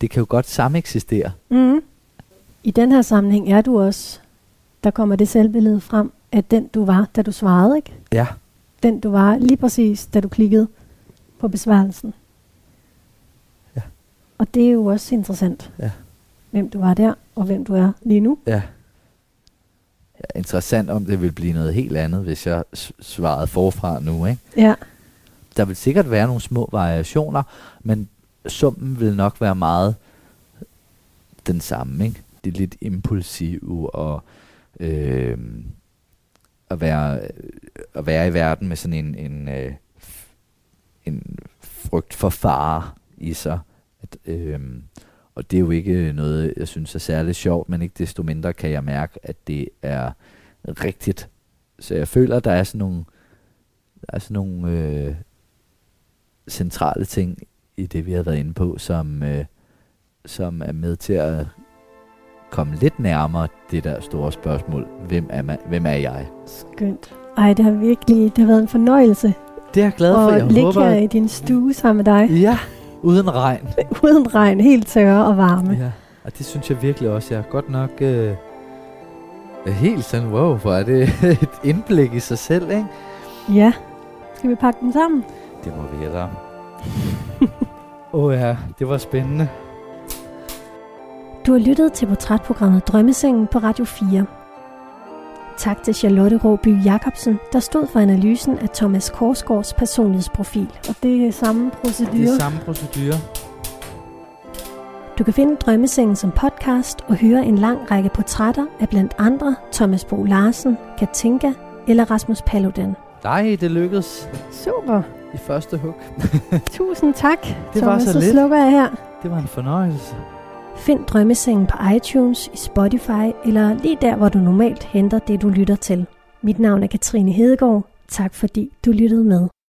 det kan jo godt sameksistere. Mm. I den her sammenhæng er du også, der kommer det selvbillede frem, at den du var, da du svarede, ikke? Ja. Den du var lige præcis, da du klikkede på besvarelsen. Ja. Og det er jo også interessant, Ja. hvem du var der, og hvem du er lige nu. Ja. ja. Interessant om det vil blive noget helt andet, hvis jeg svarede forfra nu, ikke? Ja, Der vil sikkert være nogle små variationer, men summen vil nok være meget den samme, ikke? Det er lidt impulsive og øh, at, være, øh, at være i verden med sådan en, en, øh, en frygt for fare i sig. At, øh, og det er jo ikke noget, jeg synes er særlig sjovt, men ikke desto mindre kan jeg mærke, at det er rigtigt. Så jeg føler, at der er sådan nogle, der er sådan nogle øh, centrale ting i det, vi har været inde på, som, øh, som er med til at komme lidt nærmere det der store spørgsmål. Hvem er, man, hvem er jeg? skønt. Ej, det har virkelig det har været en fornøjelse Det er jeg glad for. at Jeg ligge håber, her i din stue sammen med dig. Ja, uden regn. <laughs> Uden regn, helt tørre og varme. Ja, og det synes jeg virkelig også. Jeg er godt nok øh, helt sådan, wow, hvor er det <laughs> et indblik i sig selv, ikke? Ja. Skal vi pakke dem sammen? Det må vi hellere. Åh oh ja, det var spændende. Du har lyttet til portrætprogrammet Drømmesengen på Radio 4. Tak til Charlotte Råby Jacobsen, der stod for analysen af Thomas Korsgaards personlighedsprofil. Og det er samme procedure. Det er samme procedure. Du kan finde Drømmesengen som podcast og høre en lang række portrætter af blandt andre Thomas Bo Larsen, Katinka eller Rasmus Paludan. Nej, det lykkedes Super. i første hug. Tusind tak, Det var Thomas. så så lidt. slukker jeg her. Det var en fornøjelse. Find Drømmesengen på iTunes, i Spotify eller lige der, hvor du normalt henter det, du lytter til. Mit navn er Katrine Hedegaard. Tak fordi du lyttede med.